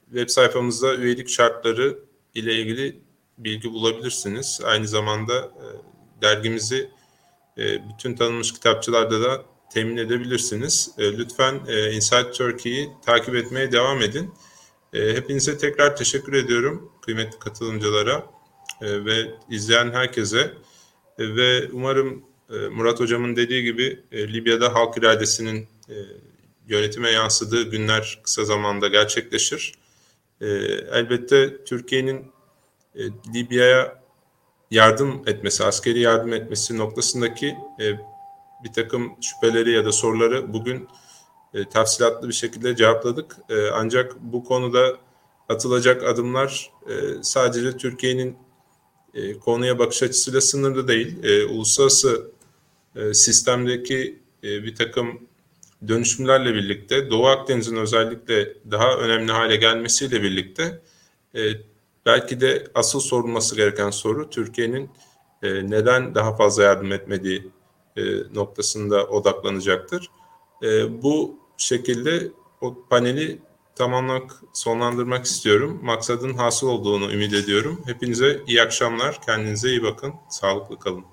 Web sayfamızda üyelik şartları ile ilgili bilgi bulabilirsiniz. Aynı zamanda dergimizi bütün tanınmış kitapçılarda da temin edebilirsiniz. E, lütfen e, Inside Turkey'yi takip etmeye devam edin. E, hepinize tekrar teşekkür ediyorum kıymetli katılımcılara e, ve izleyen herkese. Ve umarım Murat Hocam'ın dediği gibi Libya'da halk iradesinin yönetime yansıdığı günler kısa zamanda gerçekleşir. Elbette Türkiye'nin Libya'ya yardım etmesi, askeri yardım etmesi noktasındaki e, bir takım şüpheleri ya da soruları bugün e, tafsilatlı bir şekilde cevapladık. E, ancak bu konuda atılacak adımlar e, sadece Türkiye'nin e, konuya bakış açısıyla sınırlı değil. E, uluslararası e, sistemdeki e, bir takım dönüşümlerle birlikte Doğu Akdeniz'in özellikle daha önemli hale gelmesiyle birlikte e, belki de asıl sorulması gereken soru Türkiye'nin e, neden daha fazla yardım etmediği e, noktasında odaklanacaktır. E, bu şekilde o paneli tamamlamak, sonlandırmak istiyorum. Maksadın hasıl olduğunu ümit ediyorum. Hepinize iyi akşamlar. Kendinize iyi bakın. Sağlıklı kalın.